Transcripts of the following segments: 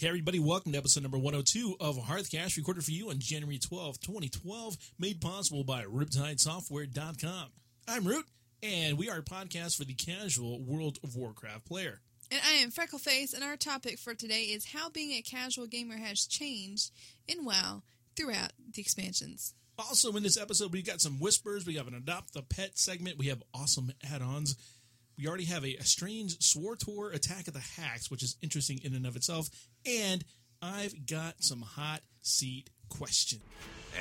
Hey, everybody, welcome to episode number 102 of Hearthcast, recorded for you on January 12th, 2012, made possible by RiptideSoftware.com. I'm Root, and we are a podcast for the casual World of Warcraft player. And I am Freckleface, and our topic for today is how being a casual gamer has changed in WoW throughout the expansions. Also, in this episode, we've got some whispers. We have an Adopt the Pet segment. We have awesome add ons. We already have a, a strange SWTOR attack of the hacks, which is interesting in and of itself. And I've got some hot seat questions.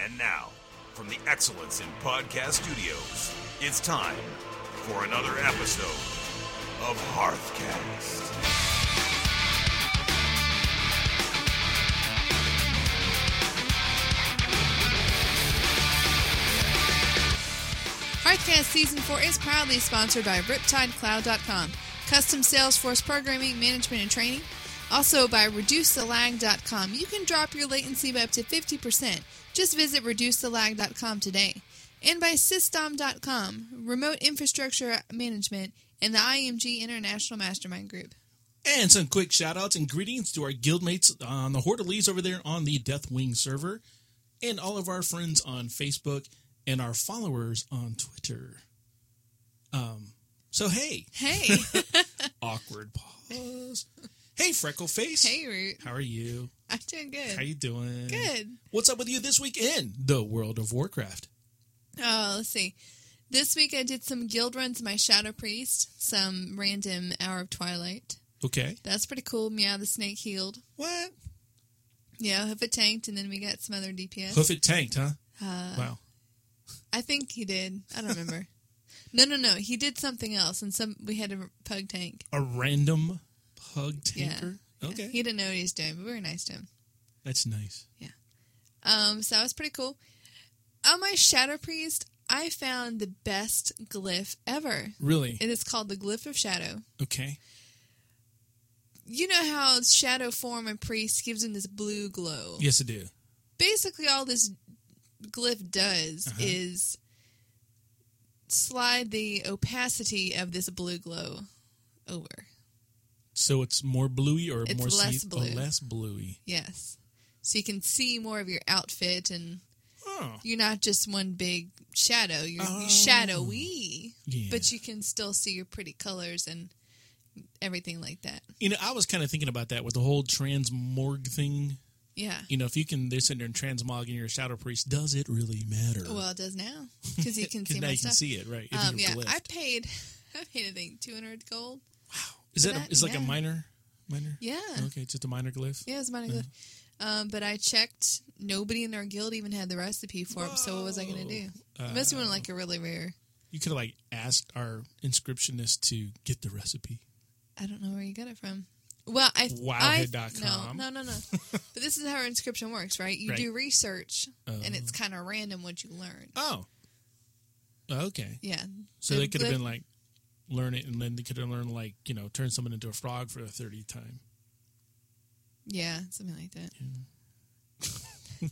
And now, from the Excellence in Podcast Studios, it's time for another episode of Hearthcast. Hearthcast Season 4 is proudly sponsored by RiptideCloud.com, custom Salesforce programming, management, and training. Also by ReduceTheLag.com. You can drop your latency by up to 50%. Just visit ReduceTheLag.com today. And by System.com, remote infrastructure management, and the IMG International Mastermind Group. And some quick shout outs and greetings to our guildmates on the Horde Horderlies over there on the Deathwing server, and all of our friends on Facebook and our followers on Twitter. Um, so hey, Hey, awkward pause. Hey, freckle face. hey, Root. How are you? I'm doing good. How you doing? Good. What's up with you this week in the world of Warcraft? Oh, let's see. This week I did some guild runs. My Shadow Priest, some random Hour of Twilight. Okay. That's pretty cool. Meow the Snake healed. What? Yeah, Hoof it tanked, and then we got some other DPS. Hoof it tanked, huh? Uh, wow. I think he did. I don't remember. no, no, no. He did something else, and some we had a pug tank. A random pug Yeah. tanker? Yeah. Okay. He didn't know what he was doing, but we were nice to him. That's nice. Yeah. Um, so that was pretty cool. On my Shadow Priest, I found the best glyph ever. Really? And It is called the Glyph of Shadow. Okay. You know how Shadow form and Priest gives him this blue glow. Yes, I do. Basically, all this glyph does Uh-huh. is slide the opacity of this blue glow over. So it's more bluey or It's more less see- blue. Less bluey. Yes. So you can see more of your outfit and Oh. you're not just one big shadow. You're, Oh. you're shadowy, Yeah. but you can still see your pretty colors and everything like that. You know, I was kind of thinking about that with the whole transmorg thing. Yeah. You know, if you can, they're sitting there and transmog and you're a shadow priest, does it really matter? Well, it does now because you can see now you can see it, right? Um, yeah, I paid. I paid I think two hundred gold. Is that, a, is like a minor? Minor? Yeah, Okay, just a minor glyph. yeah, it's money. Um, but I checked. Nobody in our guild even had the recipe for it. So what was I going to do? Uh, Unless you want like a really rare. You could have like asked our inscriptionist to get the recipe. I don't know where you got it from. Well, I Wowhead.com. No, no, no, no. but this is how our inscription works, right? You Right. do research, and Oh. it's kind of random what you learn. Oh. Okay. Yeah. So The they could have been like, learn it, and then they could learned like, you know, turn someone into a frog for the 30th time. Yeah, something like that.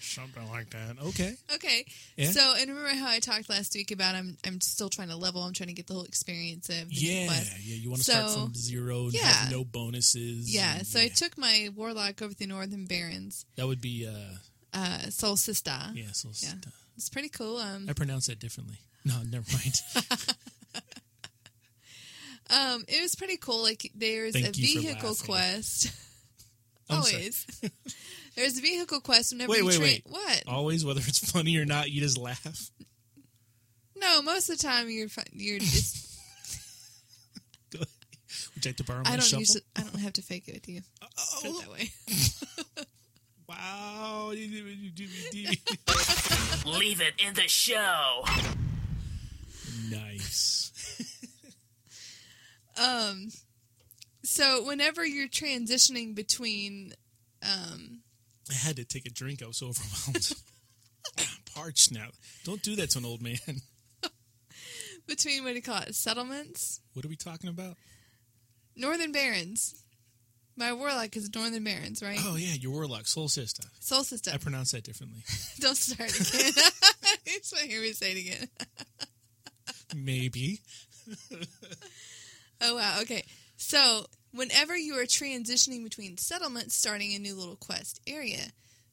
Something like that. Okay. Okay. Yeah. So, and remember how I talked last week about I'm I'm still trying to level. I'm trying to get the whole experience of Yeah. Yeah. You want to start from zero yeah. no bonuses. Yeah. and- So I took my warlock over the Northern Barrens, That would be, uh, uh, Sol Sista. yeah, so Yeah. It's pretty cool. Um, I pronounce that differently. No, never mind. um, it was pretty cool. Like there's Thank a you vehicle laughing. quest. I'm sorry. Always. there's a vehicle quest whenever Wait, you wait, train. wait. What? Always, whether it's funny or not, you just laugh. No, most of the time you're fi- you're just. Would you like to borrow my I don't shovel? use. I don't have to fake it with you. Put it Oh, that way. wow. Leave it in the show. nice. Um, so whenever you're transitioning between, um, I had to take a drink. I was so overwhelmed. Parched now. Don't do that to an old man. between what do you call it, settlements, What are we talking about? Northern Barons. My warlock is Northern Barons, right? Oh yeah, your warlock, soul sister. Soul Sister. I pronounce that differently. Don't start again. you just want to hear me say it again. Maybe. Oh wow. Okay. So whenever you are transitioning between settlements, starting a new little quest area,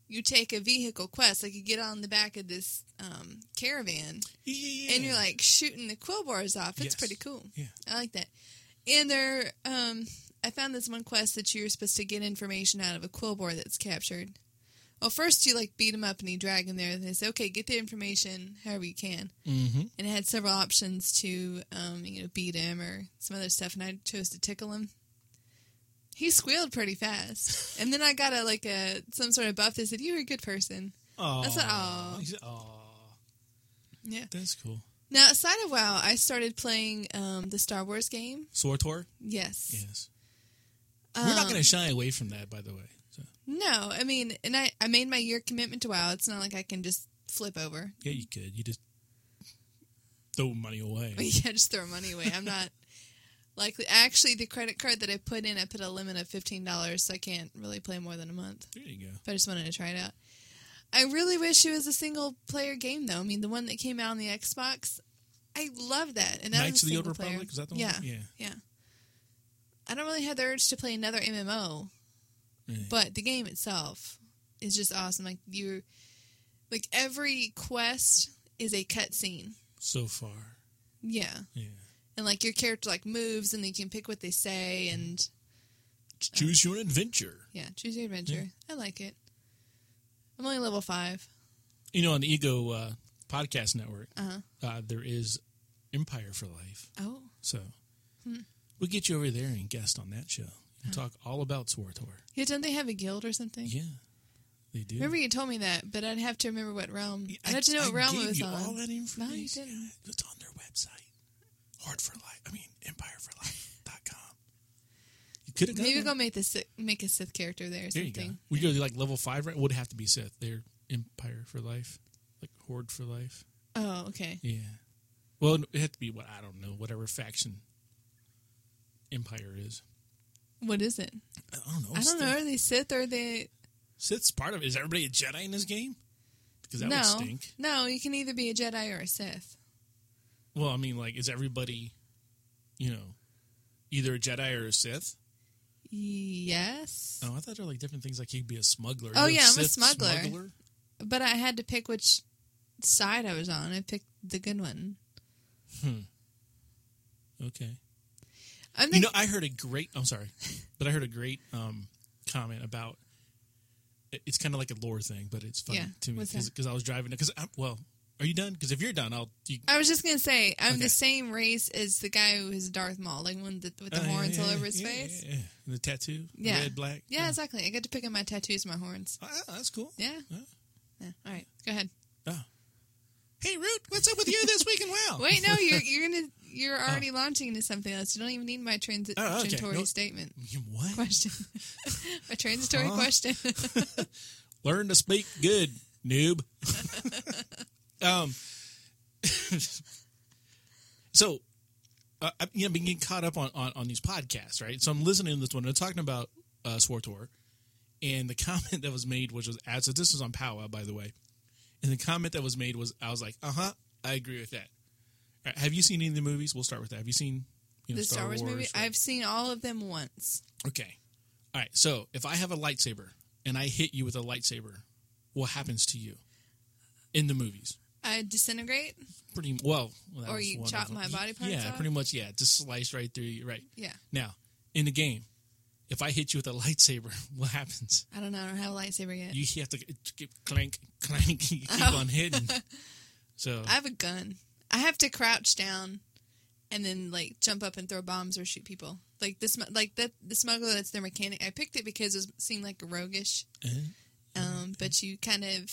you take a vehicle quest, like you get on the back of this um, caravan, Yeah. and you're like shooting the quilboars off. It's Yes. pretty cool. Yeah. I like that. And there, um, I found this one quest that you're supposed to get information out of a quilboar that's captured. Well, first you like beat him up and you drag him there, and they say, "Okay, get the information however you can." Mm-hmm. And it had several options to, um, you know, beat him or some other stuff, and I chose to tickle him. He squealed pretty fast, and then I got a like a some sort of buff that said, "You're a good person." Oh, I said, Oh, Yeah. that's cool. Now, aside of WoW, I started playing um, the Star Wars game. SWTOR. Yes. Yes. We're not Um, going to shy away from that, by the way. No, I mean, and I, I made my year commitment to WoW. It's not like I can just flip over. yeah, you could. You just throw money away. yeah, just throw money away. I'm not likely. Actually, the credit card that I put in, I put a limit of fifteen dollars, so I can't really play more than a month. There you go. But I just wanted to try it out. I really wish it was a single player game, though. I mean, the one that came out on the Xbox, I love that. And that Knights of the Old single player. Republic? Is that the one? yeah, Yeah. yeah. I don't really have the urge to play another MMO, Yeah. but the game itself is just awesome. Like you, like every quest is a cutscene. So far. Yeah, Yeah. and like your character like moves, and you can pick what they say, and Ch- Choose your adventure. yeah, choose your adventure. I like it. I'm only level five. You know, on the Ego uh, Podcast Network, Uh-huh. uh, there is Empire for Life. Oh, So Hmm. we'll get you over there and guest on that show talk all about SWTOR. yeah. Don't they have a guild or something? Yeah, they do. Remember you told me that, but I'd have to remember what realm. Yeah, I'd have to know I what realm it was you on. all that information. No, you didn't. It's on their website. Hard for life. I mean, Empire empireforlife.com. You could have Maybe go make the Sith, make a Sith character there or There you go. something. We go to like level five, right? Would have to be Sith. They're Empire for life, like Horde for life. Oh, okay. Yeah. Well, it had to be what I don't know, whatever faction Empire is. What is it? I don't know. I don't know. Are they Sith or are they? Sith's part of it. Is everybody a Jedi in this game? Because that no, would stink. no. You can either be a Jedi or a Sith. Well, I mean, like, is everybody, you know, either a Jedi or a Sith? Yes, Oh, I thought there were like different things. Like, you could be a smuggler. Oh, You're yeah, I'm a Sith smuggler. but I had to pick which side I was on. I picked the good one. Hmm. Okay. I'm You know, I heard a great. I'm sorry, but I heard a great um, comment about. It's kind of like a lore thing, but it's funny Yeah, to me what's that? because I was driving. it. Because well, are you done? Because if you're done, I'll. You, I was just gonna say I'm Okay. the same race as the guy who is Darth Maul, like one with the, with the Oh, yeah, horns yeah, all yeah, over his yeah, face. Yeah, yeah. And the tattoo, Yeah. red, black. Yeah, exactly. I get to pick up my tattoos, my horns. Ah, that's cool. Yeah. Yeah. yeah. All right, go ahead. Oh. Hey, Root, what's up with you this week in WoW? Wait, no, you're you're gonna you're already launching into something else. You don't even need my transi- Oh, okay. transitory No- statement what? question. my transitory question. Learn to speak good, noob. um. so, uh, I, you know, been getting caught up on, on on these podcasts, right? So I'm listening to this one. They're talking about uh, SWTOR, and the comment that was made was, was as so this was on Powwow, by the way. And the comment that was made was, I was like, uh huh, I agree with that. Right, have you seen any of the movies? We'll start with that. Have you seen you know, the Star Wars, movie. or- I've seen all of them once. Okay. All right. So if I have a lightsaber and I hit you with a lightsaber, what happens to you in the movies? I disintegrate. Pretty well. well, Or you chop my body parts Yeah, off? pretty much. Yeah, just slice right through you. Right Yeah, now, in the game, if I hit you with a lightsaber, what happens? I don't know. I don't have a lightsaber yet. You have to keep clank, clank. You keep Oh. on hitting. So I have a gun. I have to crouch down and then like jump up and throw bombs or shoot people. Like this, like that. The smuggler that's their mechanic. I picked it because it seemed like roguish. eh, Um, but you kind of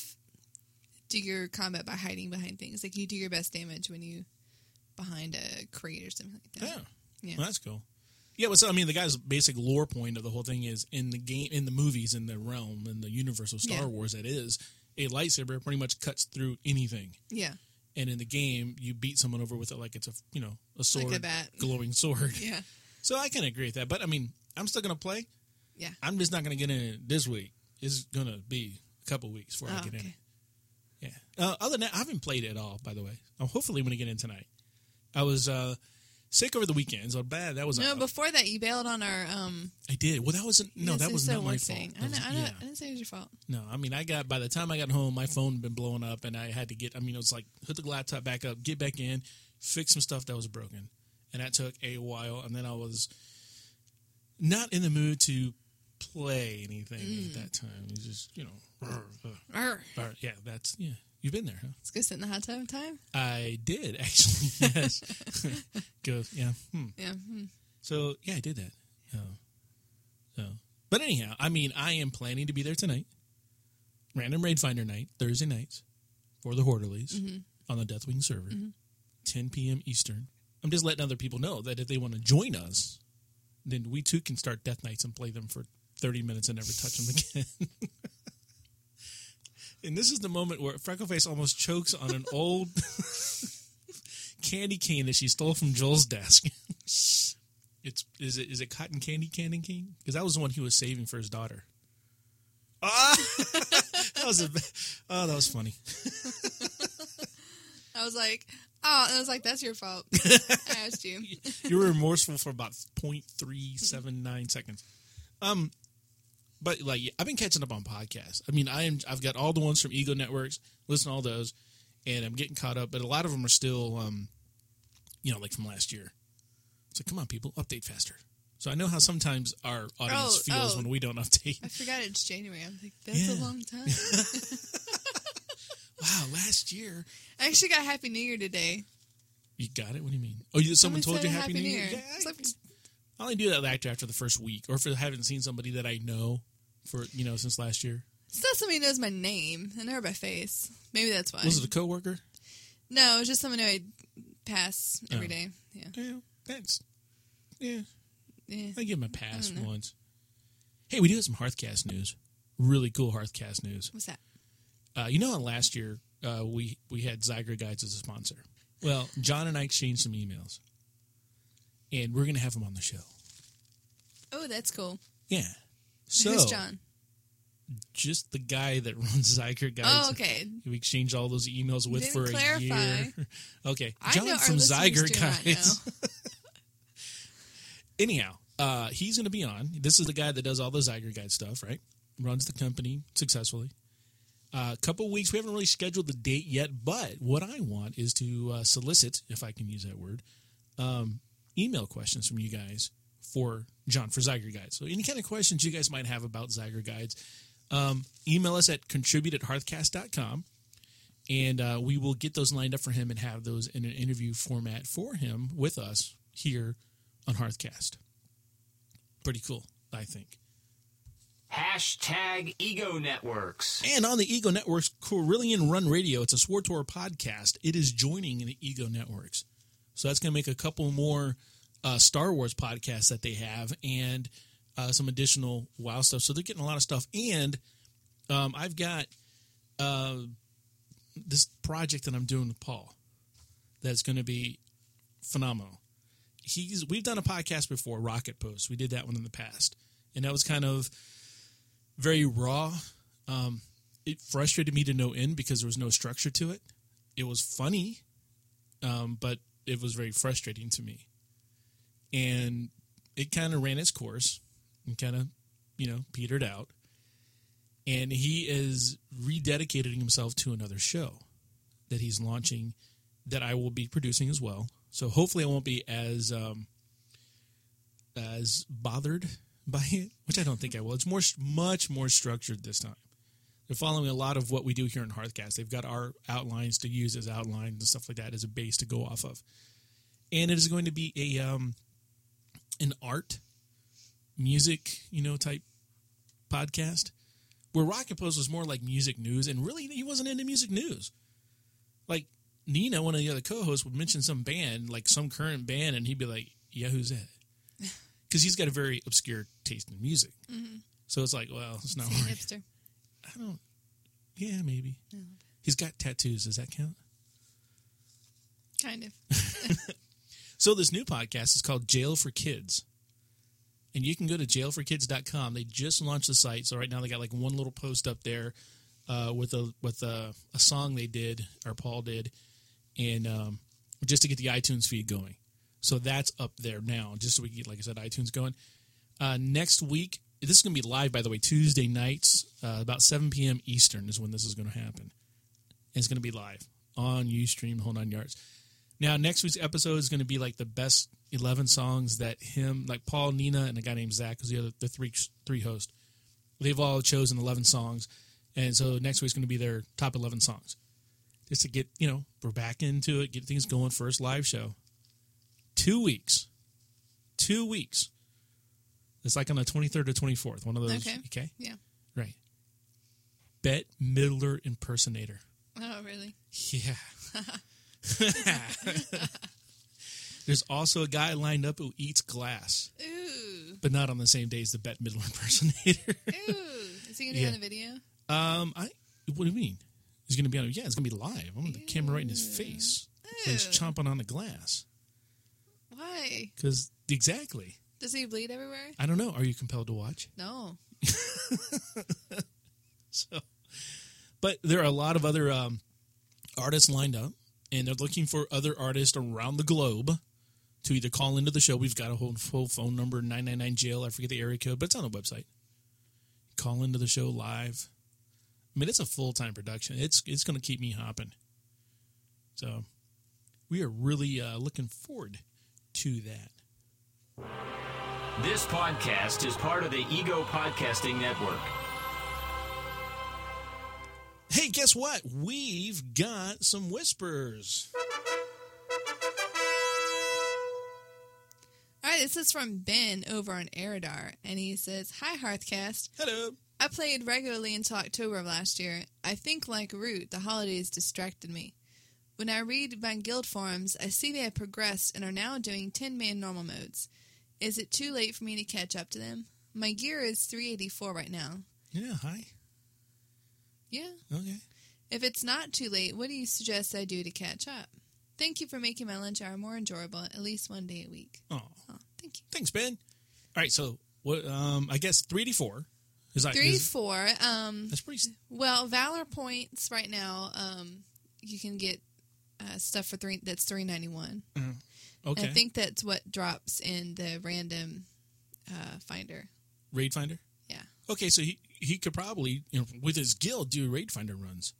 do your combat by hiding behind things. Like you do your best damage when you behind a crate or something like that. yeah, Yeah. Well, that's cool. Yeah, well, so I mean, the guy's basic lore point of the whole thing is in the game, in the movies, in the realm, in the universe of Star Yeah. Wars. That is a lightsaber pretty much cuts through anything. Yeah, and in the game you beat someone over with it like it's a you know a sword a bat. glowing sword. Yeah, so i can agree with that but i mean i'm still gonna play. Yeah. i'm just not gonna get in it this week. It's gonna be a couple weeks before i Oh, get in okay. it yeah. Uh, other than that i haven't played it at all by the way. Uh, hopefully when i get in tonight. I was uh sick over the weekend. So bad. That was No, out. before that, you bailed on our um. I did. Well, that wasn't. No, that was not my fault. thing. That I, was- know, I, know, yeah. I didn't say it was your fault. No, I mean, I got by the time I got home, my phone had been blowing up, and I had to get. I mean, it was like hook the laptop back up, get back in, fix some stuff that was broken, and that took a while. And then I was not in the mood to play anything Mm. at that time. It was just you know, Arr. or, yeah, that's yeah. You've been there, huh? Let's go sit in the hot tub time. I did actually. Yes. Go. Yeah. Hmm. Yeah. hmm. So yeah, I did that. Oh. So, but anyhow, I mean, I am planning to be there tonight. Random Raid Finder night, Thursday nights, for the Horderlies on the Deathwing server, 10 p.m. Eastern. I'm just letting other people know that if they want to join us, then we too can start Death Knights and play them for 30 minutes and never touch them again. and this is the moment where Freckleface almost chokes on an old candy cane that she stole from Joel's desk. It's is it is it cotton candy candy cane? Because that was the one he was saving for his daughter. Ah, that was a oh that was funny. I was like, oh, I was like, that's your fault. I asked you. You were remorseful for about 0.379 seconds. Um, but like I've been catching up on podcasts. I mean, I am I've got all the ones from Ego Networks. Listen to all those, and I'm getting caught up. But a lot of them are still, um, you know, like from last year. So come on, people, update faster. So I know how sometimes our audience Oh, feels oh. when we don't update. I forgot it's January. I'm like, that's a long time. Wow, last year I actually got Happy New Year today. you got it. What do you mean? Oh, you, someone told you a Happy, New Year. Yeah, I- I only do that after after the first week, or if I haven't seen somebody that I know for you know since last year. it's not somebody who knows my name. I know her by face. Maybe that's why. Was it a coworker? no, it was just someone who I pass every Oh. day. Yeah. Yeah, that's yeah. Yeah. I give him a pass don't know. once. Hey, we do have some Hearthcast news. Really cool Hearthcast news. What's that? Uh, you know, last year uh, we we had Zygor Guides as a sponsor. Well, John and I exchanged some emails, and we're going to have him on the show. Oh, that's cool. Yeah. So Who's John? just the guy that runs Zygor Guides. Oh, okay. We exchanged all those emails with Didn't for a year. okay, John from Zygor Guides. Anyhow, uh, he's going to be on. This is the guy that does all the Zygor Guide stuff, right? Runs the company successfully. A couple weeks. We haven't really scheduled the date yet, but what I want is to uh, solicit, if I can use that word, um, email questions from you guys for John for Zygor Guides. So any kind of questions you guys might have about Zygor Guides, um, email us at contribute at hearthcast.com and uh, we will get those lined up for him and have those in an interview format for him with us here on Hearthcast. Pretty cool, I think. Hashtag Ego Networks. And on the Ego Network's Corellian Run Radio, it's a SWTOR podcast. It is joining the Ego Networks. So that's going to make a couple more uh, Star Wars podcast that they have and uh, some additional WoW stuff. So they're getting a lot of stuff. And um, I've got uh, this project that I'm doing with Paul that's going to be phenomenal. He's we've done a podcast before, Rocket Post. We did that one in the past, and that was kind of very raw. Um, it frustrated me to no end because there was no structure to it. It was funny, um, but it was very frustrating to me, and it kind of ran its course and kind of, you know, petered out. And he is rededicating himself to another show that he's launching that I will be producing as well. So hopefully I won't be as um, as bothered by it, which I don't think I will. It's more much more structured this time. They're following a lot of what we do here in Hearthcast. They've got our outlines to use as outlines and stuff like that as a base to go off of. And it is going to be a um, an art, music, you know, type podcast. Where Rocket Post was more like music news, and really he wasn't into music news. Like Nina, one of the other co-hosts, would mention some band, like some current band, and he'd be like, "Yeah, who's that?" Because he's got a very obscure taste in music. Mm-hmm. So it's like, well, it's not. Hipster. I don't. Yeah, maybe. He's got tattoos. Does that count? Kind of. So this new podcast is called Jail for Kids. And you can go to jailforkids.com. They just launched the site. So right now they got like one little post up there uh, with a with a, a song they did or Paul did and um, just to get the iTunes feed going. So that's up there now, just so we can get, like I said, iTunes going. Uh, next week, this is going to be live, by the way, Tuesday nights, uh, about 7 p.m. Eastern is when this is going to happen. And it's going to be live on Ustream, Hold On Yards. Now, next week's episode is going to be like the best 11 songs that him, like Paul, Nina, and a guy named Zach, who's the other, the three, three hosts. They've all chosen 11 songs. And so next week's going to be their top 11 songs. Just to get, you know, we're back into it, get things going. First live show. Two weeks. Two weeks. It's like on the 23rd or 24th. One of those. Okay. Okay. Yeah. Right. Bette Midler impersonator. Oh, really? Yeah. There's also a guy lined up who eats glass, Ooh. but not on the same day as the Bette Midler impersonator. Ooh. Is he going to be Yeah. on the video? um, I. What do you mean? He's going to be on? Yeah, it's going to be live. I'm going to the camera right in his face. He's chomping on the glass. Why? Because exactly. Does he bleed everywhere? I don't know. Are you compelled to watch? No. So, but there are a lot of other um, artists lined up, and they're looking for other artists around the globe to either call into the show. We've got a whole full phone number nine nine nine jail. I forget the area code, but it's on the website. Call into the show live. I mean, it's a full time production. It's it's going to keep me hopping. So, we are really uh, looking forward to that. This podcast is part of the Ego Podcasting Network. Hey, guess what? We've got some whispers. All right, this is from Ben over on Eridar, and he says, Hi, Hearthcast. Hello. I played regularly until October of last year. I think, like Root, the holidays distracted me. When I read my guild forums, I see they have progressed and are now doing 10 man normal modes. Is it too late for me to catch up to them? My gear is 384 right now. Yeah, hi. Yeah. Okay. If it's not too late, what do you suggest I do to catch up? Thank you for making my lunch hour more enjoyable at least one day a week. Oh, Oh, thank you. thanks, Ben. All right, so what? Um, I guess three D four is that Three, is- four. Um, That's pretty. Well, Valor points right now, um, you can get uh, stuff for three. That's three ninety one. Okay. I think that's what drops in the random uh, finder. raid finder. Yeah, Okay, so he he could probably you know with his guild do raid finder runs.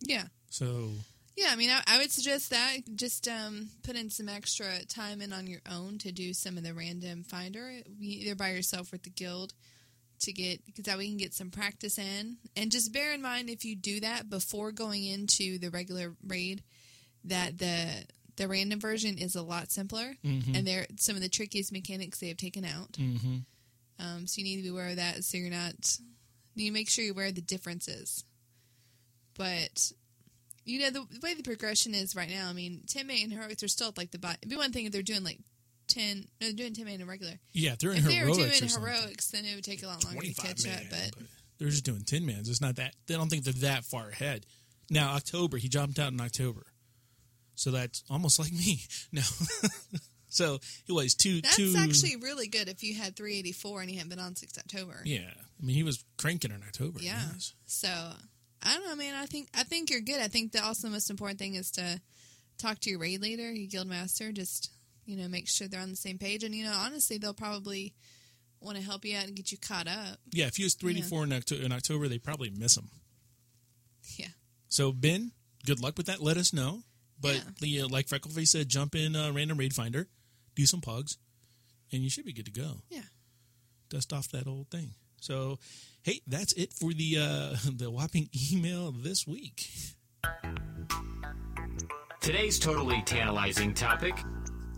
yeah, So yeah. I mean, I, I would suggest that just um, put in some extra time in on your own to do some of the random finder, either by yourself or with the guild, to get because that we can get some practice in. And just bear in mind if you do that before going into the regular raid, that the the random version is a lot simpler, and there some of the trickiest mechanics they have taken out. mhm. Um, so you need to be aware of that, so you're not. You make sure you're aware of the differences. But you know the, the way the progression is right now. I mean, ten man and heroics are still at like the bot. It'd be one thing if they're doing like ten. No, they're doing ten man in regular. yeah, they're in If they were doing heroics, then it would take a lot longer to catch man, up. But they're just doing 10 mans. It's not that, they don't think they're that far ahead. Now, October, he jumped out in October. So that's almost like me. No. So it was two, that's two. actually really good if you had 384 and you hadn't been on 6th October. Yeah. I mean, he was cranking in October. Yeah. yes. So I don't know, man. I think I think you're good. I think the also most important thing is to talk to your raid leader, your guild master. Just you know, make sure they're on the same page. And you know, honestly, they'll probably want to help you out and get you caught up. Yeah. If he was 384 in, Octo- in October, they probably miss him. Yeah. So, Ben, good luck with that. Let us know. But the, uh, like Freckleface said, jump in uh, Random Raid Finder, do some pugs, and you should be good to go. Yeah. Dust off that old thing. So, hey, that's it for the uh, the whopping email this week. Today's totally tantalizing topic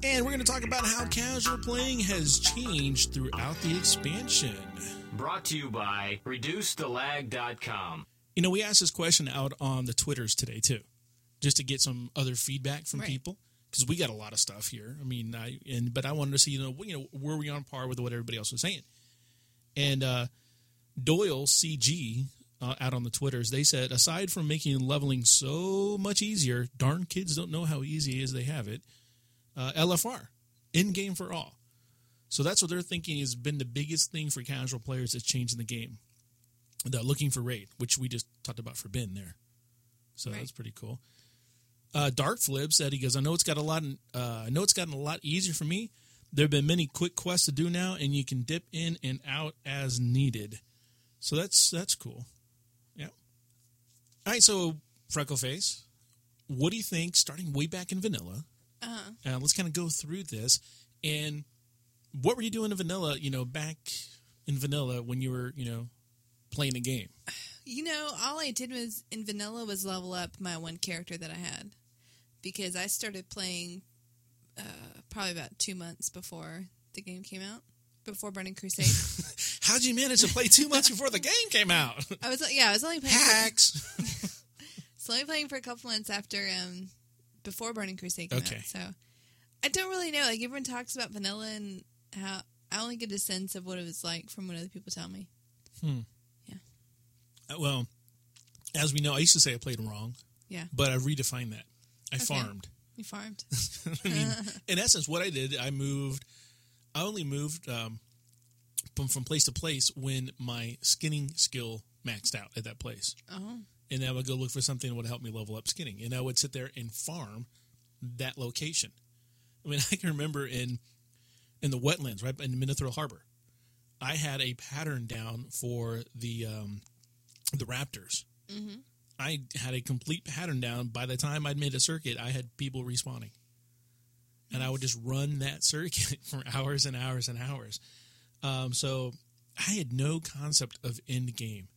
And we're going to talk about how casual playing has changed throughout the expansion. brought to you by ReduceTheLag.com. You know, we asked this question out on the Twitters today too, just to get some other feedback from Right. people because we got a lot of stuff here. I mean, I and but I wanted to see you know you know were we on par with what everybody else was saying, and uh, Doyle CG uh, out on the Twitters they said aside from making leveling so much easier, darn kids don't know how easy it is they have it. Uh, LFR in game for all. So that's what they're thinking has been the biggest thing for casual players that's changing the game the looking for raid, which we just talked about for Ben there. So Right. that's pretty cool. Uh, Dark Flip said he goes, I know it's got a lot. Uh, I know it's gotten a lot easier for me. There have been many quick quests to do now, and you can dip in and out as needed. So that's that's cool. Yeah. All right. So Freckleface, what do you think? Starting way back in vanilla, Uh-huh. uh, let's kind of go through this. And what were you doing in vanilla? You know, back in vanilla when you were, you know, playing a game. You know, all I did was in vanilla was level up my one character that I had because I started playing uh, probably about two months before the game came out, before Burning Crusade. How'd you manage to play two months before the game came out? I was yeah, I was only playing. For, Hacks. so only playing for a couple months after um before Burning Crusade came Okay. out. So I don't really know. Like everyone talks about vanilla and how I only get a sense of what it was like from what other people tell me. Uh, well, as we know, I used to say I played wrong, Yeah, but I redefined that. I Okay. farmed. you farmed. I mean, in essence, what I did, I moved. I only moved um, from from place to place when my skinning skill maxed out at that place, Oh, and I would go look for something that would help me level up skinning, and I would sit there and farm that location. I mean, I can remember in in the wetlands right in Menethil Harbor, I had a pattern down for the um, the raptors. I had a complete pattern down. By the time I'd made a circuit, I had people respawning. And I would just run that circuit for hours and hours and hours. Um, so I had no concept of end game.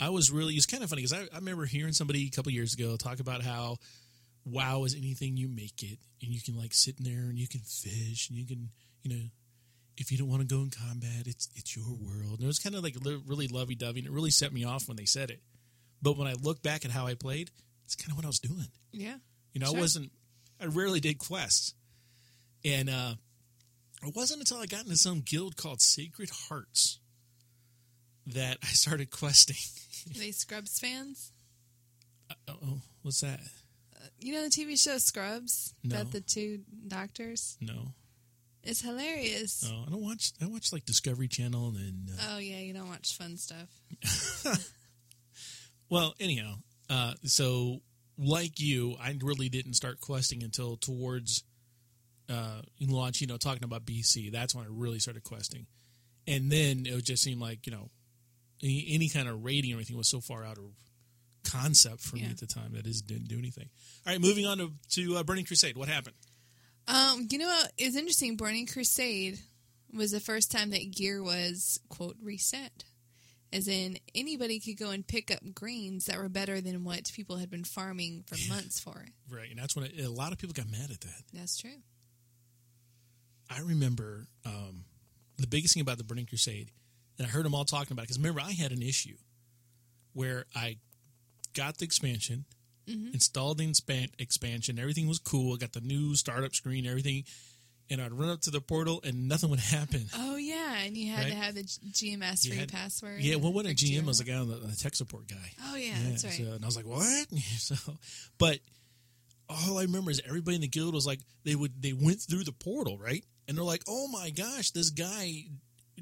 I was really, it's kind of funny because I, I remember hearing somebody a couple years ago talk about how WoW is anything you make it. And you can like sit in there and you can fish and you can, you know, if you don't want to go in combat, it's it's your world. And it was kind of like really lovey dovey, and it really set me off when they said it. But when I look back at how I played, it's kind of what I was doing. yeah. You know, I wasn't. I rarely did quests, and uh, it wasn't until I got into some guild called Sacred Hearts that I started questing. Are they Scrubs fans? oh, what's that? You know the TV show Scrubs No. about the two doctors? No, It's hilarious. no, I don't watch. I watch like Discovery Channel and then. Uh, Oh yeah, you don't watch fun stuff. Well, anyhow, uh, so like you, I really didn't start questing until towards uh, launch. You know, talking about BC, that's when I really started questing, and then it just seemed like you know any, any kind of rating or anything was so far out of concept for me at the time that it didn't do anything. All right, moving on to, to uh, Burning Crusade. What happened? Um, you know what is interesting? Burning Crusade was the first time that gear was quote reset, as in anybody could go and pick up greens that were better than what people had been farming for months for. Right, and that's when it, a lot of people got mad at that. That's true. I remember um, the biggest thing about the Burning Crusade, and I heard them all talking about it because remember I had an issue where I got the expansion, Mm-hmm. installed the inspan- expansion, everything was cool. I got the new startup screen, everything, and I'd run up to the portal and nothing would happen. Oh yeah, and you had to have the GMS free had- password. Yeah, well, what a GM was the guy on the, the tech support guy. Oh yeah, that's right. So, and I was like, what? so, but all I remember is everybody in the guild was like, they would they went through the portal, right? And they're like, oh my gosh, this guy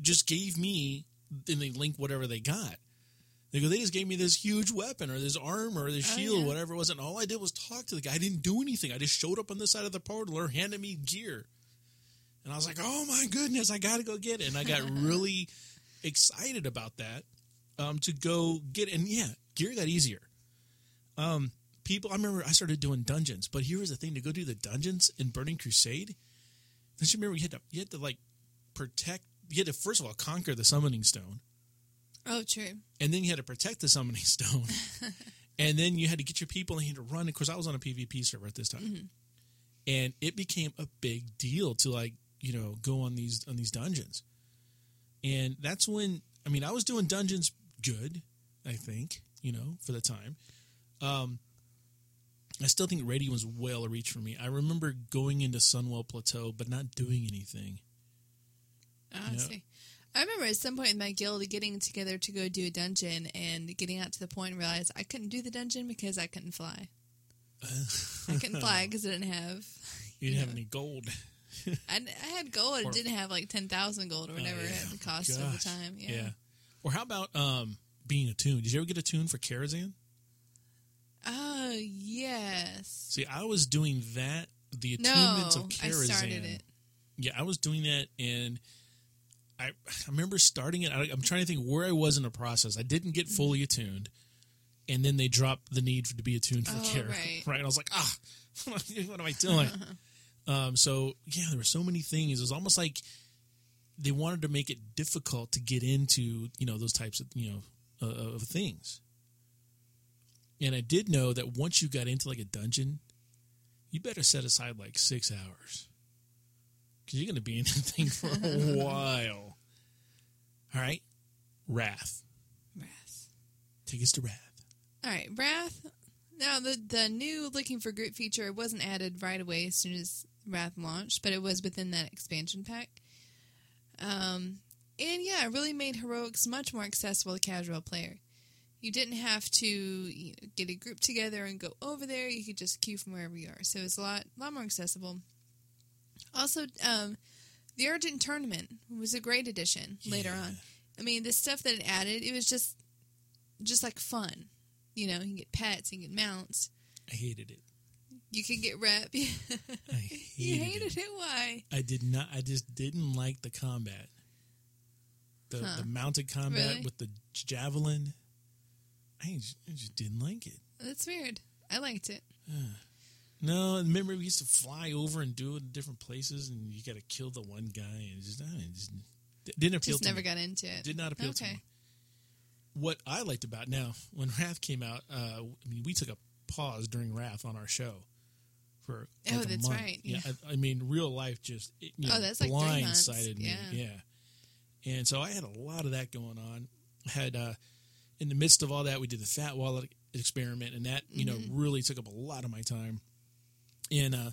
just gave me, and they link whatever they got. They go, they just gave me this huge weapon or this armor or this Oh, shield, yeah. whatever it was. And all I did was talk to the guy. I didn't do anything. I just showed up on the side of the portal or handed me gear. And I was like, oh my goodness, I got to go get it. And I got really excited about that um, to go get it. And yeah, gear got easier. Um, people, I remember I started doing dungeons, but here was the thing to go do the dungeons in Burning Crusade. Don't you remember you had to, you had to like protect, you had to first of all conquer the summoning stone Oh true. and then you had to protect the summoning stone, and then you had to get your people and you had to run. Of course, I was on a PvP server at this time, and it became a big deal to like you know go on these on these dungeons, and that's when I mean I was doing dungeons good, I think you know for the time. Um, I still think raiding was well a reach for me. I remember going into Sunwell Plateau, but not doing anything. Oh, I see. I remember at some point in my guild getting together to go do a dungeon and getting out to the point and realized I couldn't do the dungeon because I couldn't fly. I couldn't fly because I didn't have. You didn't have any gold. I, I had gold. I didn't have like ten thousand gold or whatever Oh, yeah. it had the cost of the time. Yeah. yeah. Or how about um being a tune? Did you ever get a tune for Karazhan? Oh yes. See, I was doing that. The attunements No, of I started it. Yeah, I was doing that, and I, I remember starting it. I, I'm trying to think where I was in the process. I didn't get fully attuned, and then they dropped the need for, to be attuned for Oh, Kara. right. Right. And I was like, ah, what am I doing? um, so yeah, there were so many things. It was almost like they wanted to make it difficult to get into you know those types of you know uh, of things. And I did know that once you got into like a dungeon, you better set aside like six hours because you're going to be in that thing for a while. All right, Wrath. Wrath. Take us to Wrath. All right, Wrath. Now the the new looking for group feature wasn't added right away as soon as Wrath launched, but it was within that expansion pack. Um, and yeah, it really made heroics much more accessible to casual player. You didn't have to you know, get a group together and go over there. You could just queue from wherever you are. So it's a lot lot more accessible. Also, um, the Argent Tournament was a great addition later on. I mean, the stuff that it added, it was just just like fun. You know, you can get pets, you can get mounts, I hated it. you can get rep. I hated, you hated it. it. Why? I did not. I just didn't like the combat. The Huh. the mounted combat Really? with the javelin. I just, I just didn't like it. That's weird. I liked it. No, and remember we used to fly over and do it in different places, and you got to kill the one guy, and it just, I just didn't appeal Just to never me. got into it. Did not appeal to me. What I liked about now, when Wrath came out, uh, I mean, we took a pause during Wrath on our show for Oh, like a that's month. right, Yeah, yeah. I, I mean, real life just it, you Oh, know, that's like three months, me. yeah. Yeah, and so I had a lot of that going on. Had uh, in the midst of all that, we did the fat wallet experiment, and that you know Mm-hmm. really took up a lot of my time. And uh,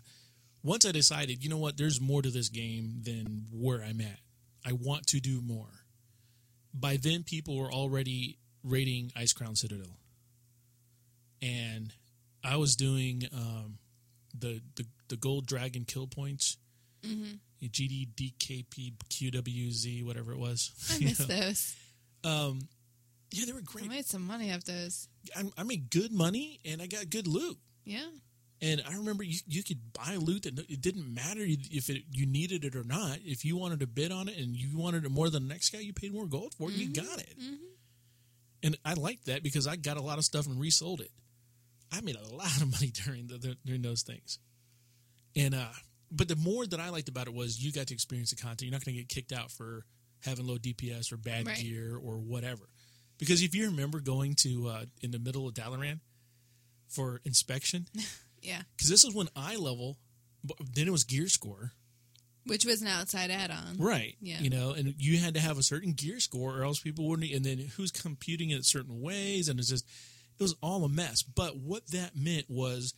once I decided, you know what, there's more to this game than where I'm at. I want to do more. By then, people were already rating Icecrown Citadel, and I was doing um, the, the the gold dragon kill points, Mm-hmm. GD, DKP, QWZ, whatever it was. I miss know? those. Um, yeah, they were great. I made some money off those. I, I made good money and I got good loot. Yeah. And I remember you, you could buy loot that it didn't matter if it, you needed it or not. If you wanted to bid on it and you wanted it more than the next guy, you paid more gold for it. You got it. And I liked that because I got a lot of stuff and resold it. I made a lot of money during the, the during those things. And uh, but the more that I liked about it was you got to experience the content. You're not going to get kicked out for having low DPS or bad Right. gear or whatever. Because if you remember going to uh, in the middle of Dalaran for inspection, Yeah. because this is when eye level, but then it was gear score, Which was an outside add on. right? Yeah. you know, and you had to have a certain gear score, or else people wouldn't. And then who's computing it certain ways, and it's just it was all a mess. But what that meant was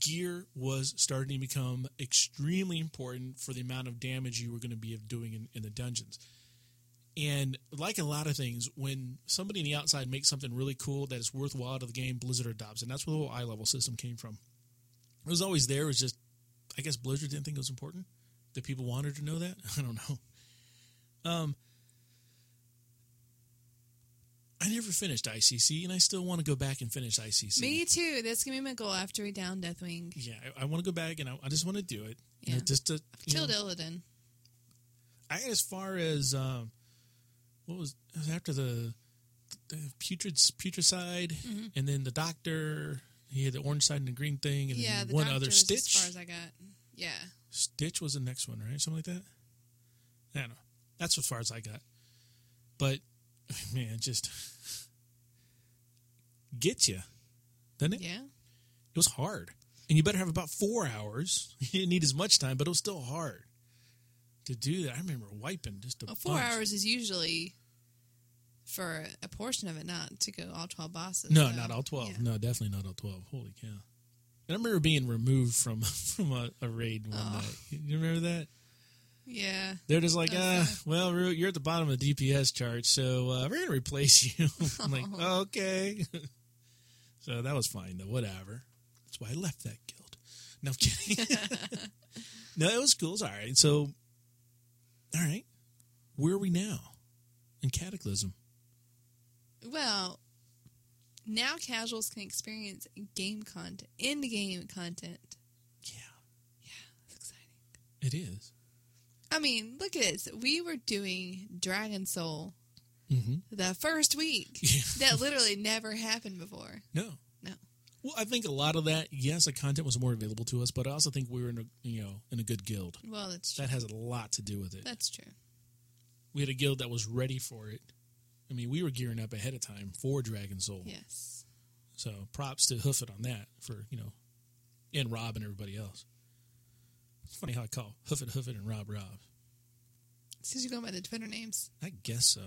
gear was starting to become extremely important for the amount of damage you were going to be doing in, in the dungeons. And like a lot of things, when somebody on the outside makes something really cool that is worthwhile to the game, Blizzard adopts, and that's where the whole eye level system came from. It was always there. It was just, I guess Blizzard didn't think it was important that people wanted to know that. I don't know. Um, I never finished ICC, and I still want to go back and finish ICC. Me too. That's gonna be my goal after we down Deathwing. Yeah, I, I want to go back, and I, I just want to do it. You know, Yeah. just to know, Killed Illidan. I as far as um, what was, it was after the, the putrid putricide, Mm-hmm. and then the doctor. He had the orange side and the green thing, and Yeah, one other Stitch. As far as I got. Yeah. Stitch was the next one, right? Something like that. I don't know. That's as far as I got. But man, just get you, doesn't it? Yeah. It was hard, and you better have about four hours. You didn't need as much time, but it was still hard to do that. I remember wiping just a Well, four bunch. hours is usually for a portion of it, not to go all twelve bosses. No, so, not all twelve. yeah. No, definitely not all twelve. Holy cow! And I remember being removed from from a, a raid one Oh. night. You remember that? Yeah. They're just like, Oh, ah, well, you're at the bottom of the DPS chart, so uh, we're gonna replace you. I'm like, Oh. okay. so that was fine though. Whatever. That's why I left that guild. No I'm kidding. no, it was cool. It was all right. So, all right, where are we now in Cataclysm? Well, now casuals can experience game content, in game content. Yeah, yeah, It's exciting. it is. I mean, look at this. We were doing Dragon Soul Mm-hmm. the first week. Yeah. That literally never happened before. No. Well, I think a lot of that, yes, the content was more available to us, but I also think we were in a you know in a good guild. Well, that's true. That has a lot to do with it. That's true. We had a guild that was ready for it. I mean, we were gearing up ahead of time for Dragon Soul. Yes. So props to Hoof It on that for, you know, and Rob and everybody else. It's funny how I call Hoof It, Hoof It, and Rob Rob. Since you're going by the Twitter names. I guess so.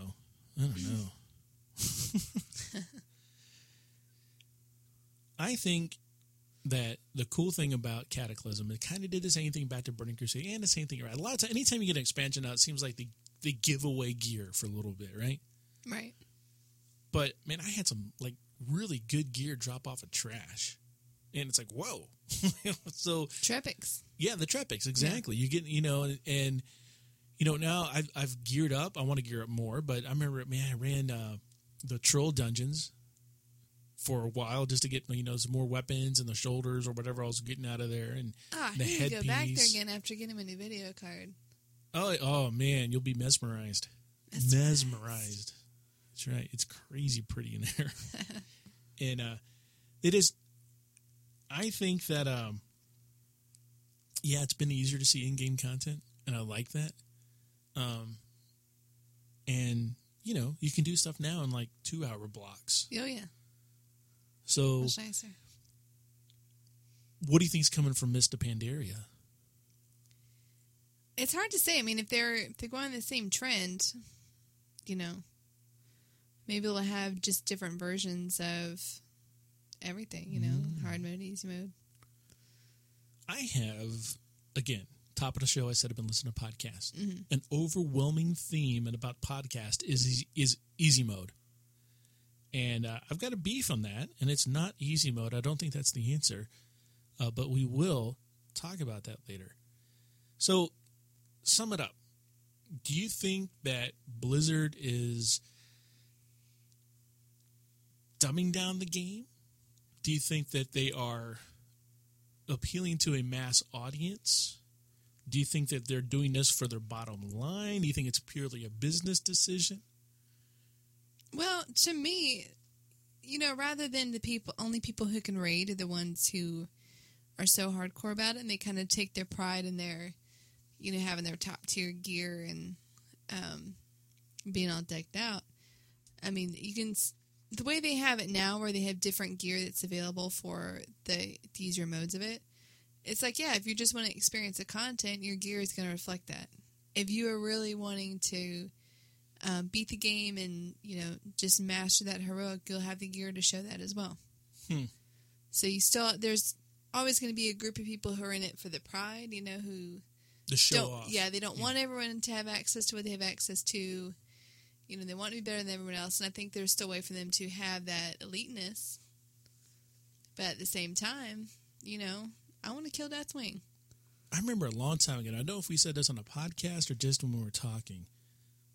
I don't know. I think that the cool thing about Cataclysm, it kind of did the same thing back to Burning Crusade and the same thing. Right? A lot of times, anytime you get an expansion out, it seems like they, they give away gear for a little bit, right? Right. But man, I had some like really good gear drop off of trash. And it's like, whoa. so Trepics. yeah, the Trepics, exactly. You get, you know, and, and you know, now I've, I've geared up. I want to gear up more, but I remember, man, I ran uh, the troll dungeons for a while just to get, you know, some more weapons and the shoulders or whatever I was getting out of there. And Ah, the to go back there again after getting a new video card. oh, oh man, you'll be mesmerized. Mesmerized. That's right. It's crazy pretty in there. and uh, it is, I think that, um, yeah, it's been easier to see in-game content, and I like that. Um, and you know, you can do stuff now in like two-hour blocks. Oh, yeah. So, Much nicer. what do you think is coming from Mists of Pandaria? It's hard to say. I mean, if they're if they're going the same trend, you know, maybe they'll have just different versions of everything. You know, Mm. hard mode, easy mode. I have, again, top of the show. I said I've been listening to podcasts. Mm-hmm. An overwhelming theme and about podcast is is easy mode, and uh, I've got a beef on that. And it's not easy mode. I don't think that's the answer, uh, but we will talk about that later. So, sum it up. Do you think that Blizzard is dumbing down the game? Do you think that they are appealing to a mass audience? Do you think that they're doing this for their bottom line? Do you think it's purely a business decision? Well, to me, you know, rather than the people, only people who can raid are the ones who are so hardcore about it, and they kind of take their pride in their, you know, having their top tier gear and um, being all decked out. I mean, you can the way they have it now, where they have different gear that's available for the, the easier modes of it. It's like, yeah, if you just want to experience the content, your gear is going to reflect that. If you are really wanting to um, beat the game and you know just master that heroic, you'll have the gear to show that as well. Hmm. So you still there's always going to be a group of people who are in it for the pride, you know, who The show don't off. yeah they don't want everyone to have access to what they have access to. You know, they want to be better than everyone else, and I think there's still a way for them to have that eliteness. But at the same time, you know, I want to kill Deathwing. I remember a long time ago. I don't know if we said this on a podcast or just when we were talking,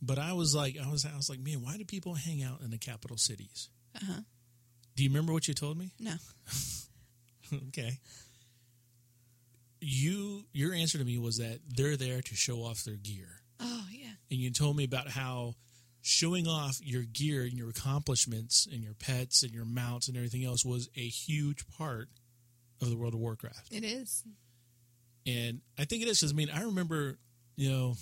but I was like, I was, I was like, man, why do people hang out in the capital cities? Uh huh. Do you remember what you told me? No. okay. You, your answer to me was that they're there to show off their gear. Oh yeah. and you told me about how showing off your gear and your accomplishments and your pets and your mounts and everything else was a huge part of the World of Warcraft. It is. And I think it is because I mean I remember, you know,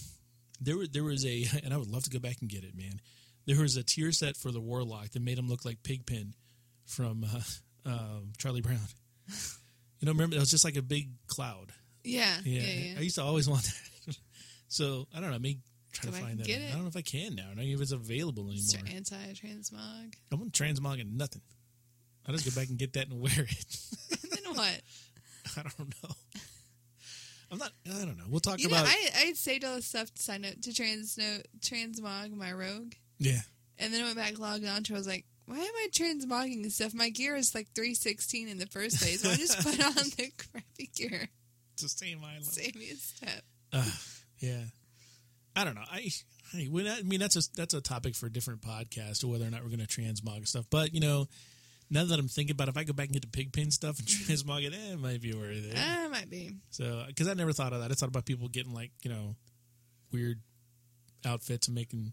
there was there was a and I would love to go back and get it, man. There was a tier set for the Warlock that made him look like Pigpen from uh, um, Charlie Brown. You know, remember it was just like a big cloud. Yeah. Yeah, Yeah. yeah. I used to always want that. so I don't know. Maybe try Go to back find and that. get I don't know if I can now. I don't know if it's available anymore. Anti-transmog. I won't transmog and nothing. I'll just go back and get that and wear it. then what? I don't know. I'm not. I don't know. We'll talk You know, about. I I saved all this stuff to sign up to trans no, transmog my rogue, yeah. and then I went back logged on to. I was like, why am I transmogging this stuff? My gear is like three sixteen in the first place. Why just put on the crappy gear? To stay my level. Save me a step. Uh, yeah. I don't know. I. I, I, I mean, that's a that's a topic for a different podcast, or whether or not we're going to transmog stuff. But you know, now that I'm thinking about, it, if I go back and get the pigpen stuff and transmog it, eh, it might be worth it. Ah, might be. So, because I never thought of that. I thought about people getting like you know weird outfits and making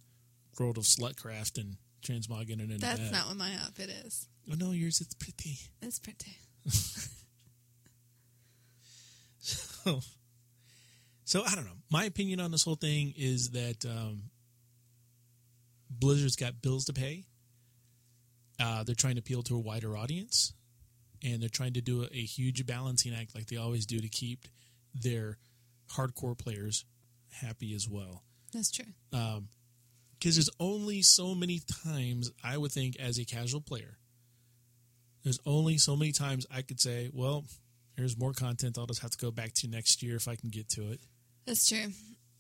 World of Slutcraft and transmogging it into That's that. not what my outfit is. Oh no, yours is pretty. It's pretty. So, so I don't know. My opinion on this whole thing is that um, Blizzard's got bills to pay. Uh, they're trying to appeal to a wider audience, and they're trying to do a, a huge balancing act, like they always do, to keep their hardcore players happy as well. That's true. Because there's only so many times I would think, as a casual player, there's only so many times I could say, "Well, here's more content. I'll just have to go back to next year if I can get to it." That's true.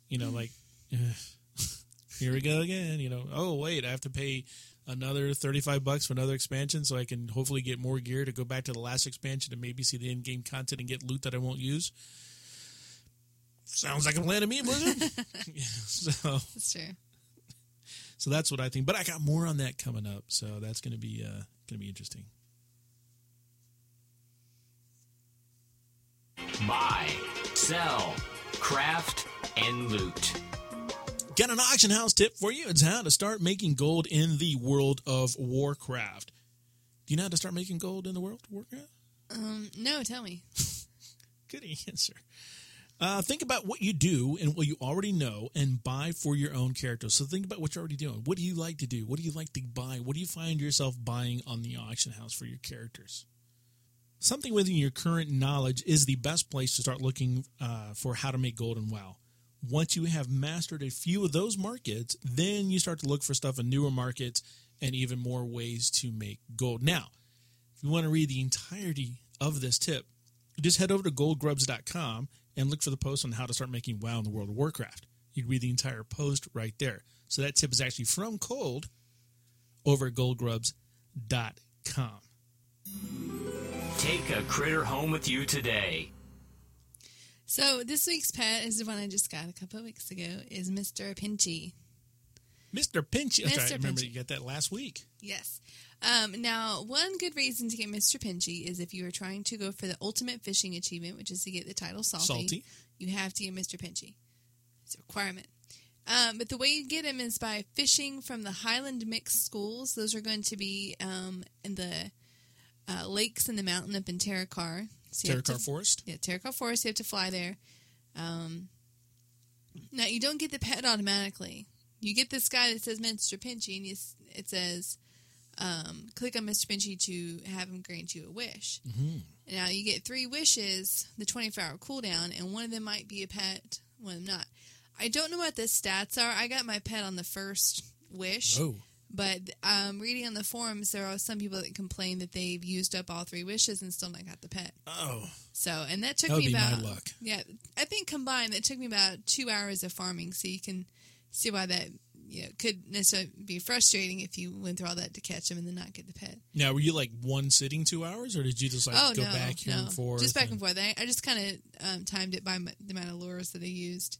you know, like here we go again. You know, oh wait, I have to pay another thirty-five bucks for another expansion, so I can hopefully get more gear to go back to the last expansion and maybe see the in-game content and get loot that I won't use. Sounds like a plan to me, Blizzard. Yeah, so, That's true. so that's what I think. But I got more on that coming up, so that's going to be uh, going to be interesting. Buy, sell, craft, and loot. Got an auction house tip for you. It's how to start making gold in the world of Warcraft. Do you know how to start making gold in the world of Warcraft? Um, no, tell me. Good answer. Uh, think about what you do and what you already know and buy for your own character. So think about what you're already doing. What do you like to do? What do you like to buy? What do you find yourself buying on the auction house for your characters? Something within your current knowledge is the best place to start looking uh, for how to make gold in WoW. Once you have mastered a few of those markets, then you start to look for stuff in newer markets and even more ways to make gold. Now, if you want to read the entirety of this tip, just head over to goldgrubs.com and look for the post on how to start making WoW in the World of Warcraft. You can read the entire post right there. So that tip is actually from Cold over at goldgrubs.com. Take a critter home with you today. So this week's pet is the one I just got a couple of weeks ago. Is Mr. Pinchy. Mr. Pinchy. Mr. right. I remember Pinchy. you got that last week. Yes. Um, now, one good reason to get Mr. Pinchy is if you are trying to go for the ultimate fishing achievement, which is to get the title salty. Salty. You have to get Mr. Pinchy. It's a requirement. Um, but the way you get him is by fishing from the Highland Mixed Schools. Those are going to be um, in the uh, lakes in the mountain up in Terokkar. So Terokkar Forest. yeah, Terokkar Forest. You have to fly there. Um, now you don't get the pet automatically. You get this guy that says Mr. Pinchy, and you, it says, um, "Click on Mr. Pinchy to have him grant you a wish." Mm-hmm. Now you get three wishes, the twenty-four hour cooldown, and one of them might be a pet, one of them not. I don't know what the stats are. I got my pet on the first wish. Oh. But um, reading on the forums, there are some people that complain that they've used up all three wishes and still not got the pet. Oh. So, and that took That me be my about luck. yeah. I think combined, that took me about two hours of farming. So you can see why that you know, could necessarily be frustrating if you went through all that to catch them and then not get the pet. Now, were you like one sitting two hours, or did you just like oh go no, back here no, and forth? just back and forth. I, I just kind of um, timed it by m- the amount of lures that I used.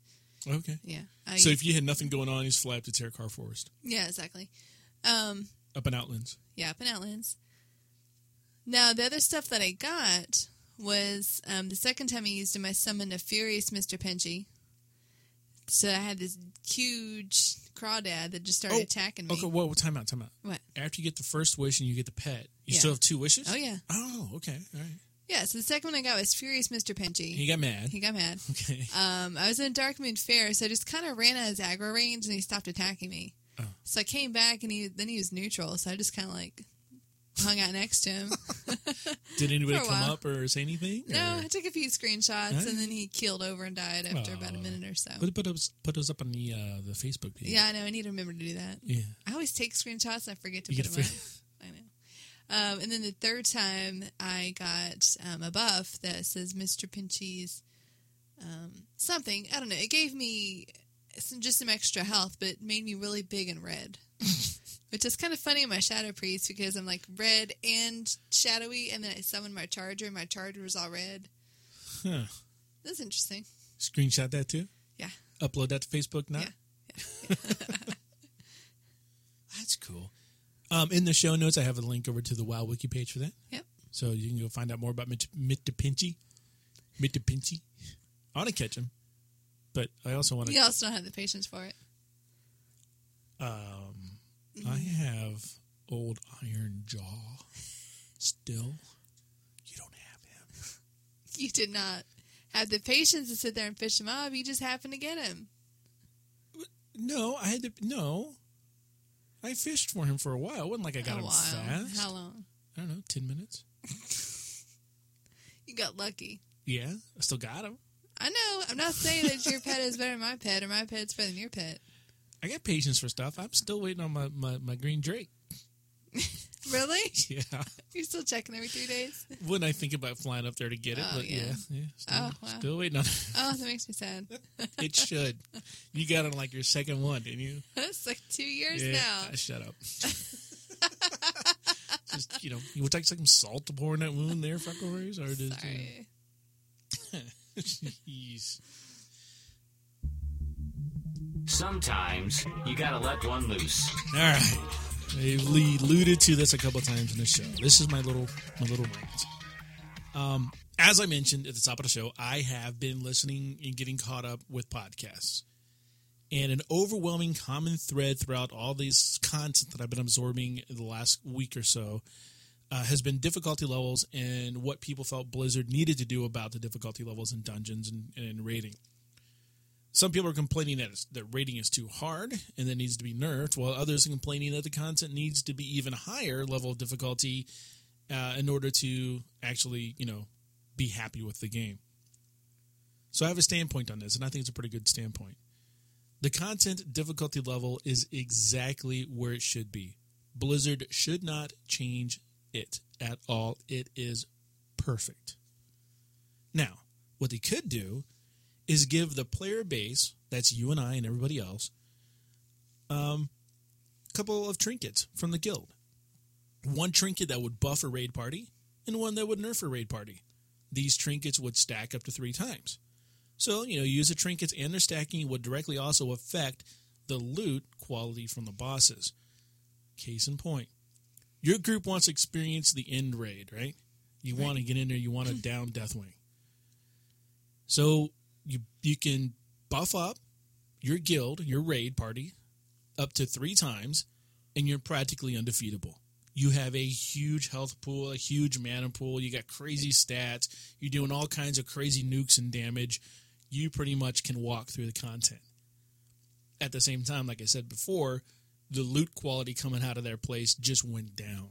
Okay. Yeah, I, So if you had nothing going on, you just fly up to Terokkar Forest, yeah, exactly. Um, up in Outlands. Yeah, up in Outlands. Now, the other stuff that I got was um, the second time I used him, I summoned a furious Mr. Pinchy. So I had this huge crawdad that just started Oh, attacking me. Okay, well, time out, time out. What? After you get the first wish and you get the pet, you Yeah. still have two wishes? Oh, yeah. Oh, okay. All right. Yeah, so the second one I got was Furious Mr. Pinchy. He got mad. He got mad. okay. Um, I was in Darkmoon Faire, so I just kind of ran out of his aggro range and he stopped attacking me. Oh. So I came back and he then he was neutral, so I just kind of like hung out next to him. Did anybody come while. up or say anything? No, or- I took a few screenshots and then he keeled over and died after about a minute or so. Put, put, those, put those up on the uh, the Facebook page. Yeah, I know. I need to remember to do that. Yeah. I always take screenshots and I forget to You put them up. I know. Um, and then the third time, I got um, a buff that says Mr. Pinchy's um, something. I don't know. It gave me some, just some extra health, but made me really big and red. Which is kind of funny in my Shadow Priest because I'm like red and shadowy, and then I summon my Charger, and my Charger was all red. Huh. That's interesting. Screenshot that too? Yeah. Upload that to Facebook now? Yeah. That's cool. Um, in the show notes, I have a link over to the WoW wiki page for that. Yep. So you can go find out more about Mit- Mitapinchi. Mitapinchi. I want to catch him, but I also want to. You also don't have the patience for it. Um, I have old Iron Jaw still. You don't have him. You did not have the patience to sit there and fish him up. You just happened to get him. No, I had to. No, I fished for him for a while. It wasn't like I got him fast. How long? I don't know, ten minutes. You got lucky. Yeah, I still got him. I know. I'm not saying that your pet is better than my pet or my pet's better than your pet. I got patience for stuff. I'm still waiting on my, my, my green drake. Really? Yeah. You're still checking every three days? when I think about flying up there to get it, Oh, but yeah, yeah. yeah, still, Oh, wow. still waiting on it. Oh, that makes me sad. it should. You got on like your second one, didn't you? It's like two years yeah. now. Shut up. Just you know, you would take some salt to pour in that wound there, Freckleface, or just Sorry. uh, jeez. Sometimes you gotta let one loose. All right, I've alluded to this a couple times in the show. This is my little my little rant. Um, as I mentioned at the top of the show, I have been listening and getting caught up with podcasts. And an overwhelming common thread throughout all these content that I've been absorbing in the last week or so uh, has been difficulty levels and what people felt Blizzard needed to do about the difficulty levels in dungeons and, and raiding. Some people are complaining that that raiding is too hard and that needs to be nerfed, while others are complaining that the content needs to be even higher level of difficulty uh, in order to actually, you know, be happy with the game. So I have a standpoint on this, and I think it's a pretty good standpoint. The content difficulty level is exactly where it should be. Blizzard should not change it at all. It is perfect. Now, what they could do is give the player base, that's you and I and everybody else, um, a couple of trinkets from the guild. One trinket that would buff a raid party, and one that would nerf a raid party. These trinkets would stack up to three times. So, you know, use the trinkets and their stacking would directly also affect the loot quality from the bosses. Case in point, your group wants to experience the end raid, right? You want to get in there, you want to mm-hmm. down Deathwing. So you you can buff up your guild, your raid party, up to three times, and you're practically undefeatable. You have a huge health pool, a huge mana pool. You got crazy stats. You're doing all kinds of crazy nukes and damage. You pretty much can walk through the content. At the same time, like I said before, the loot quality coming out of their place just went down.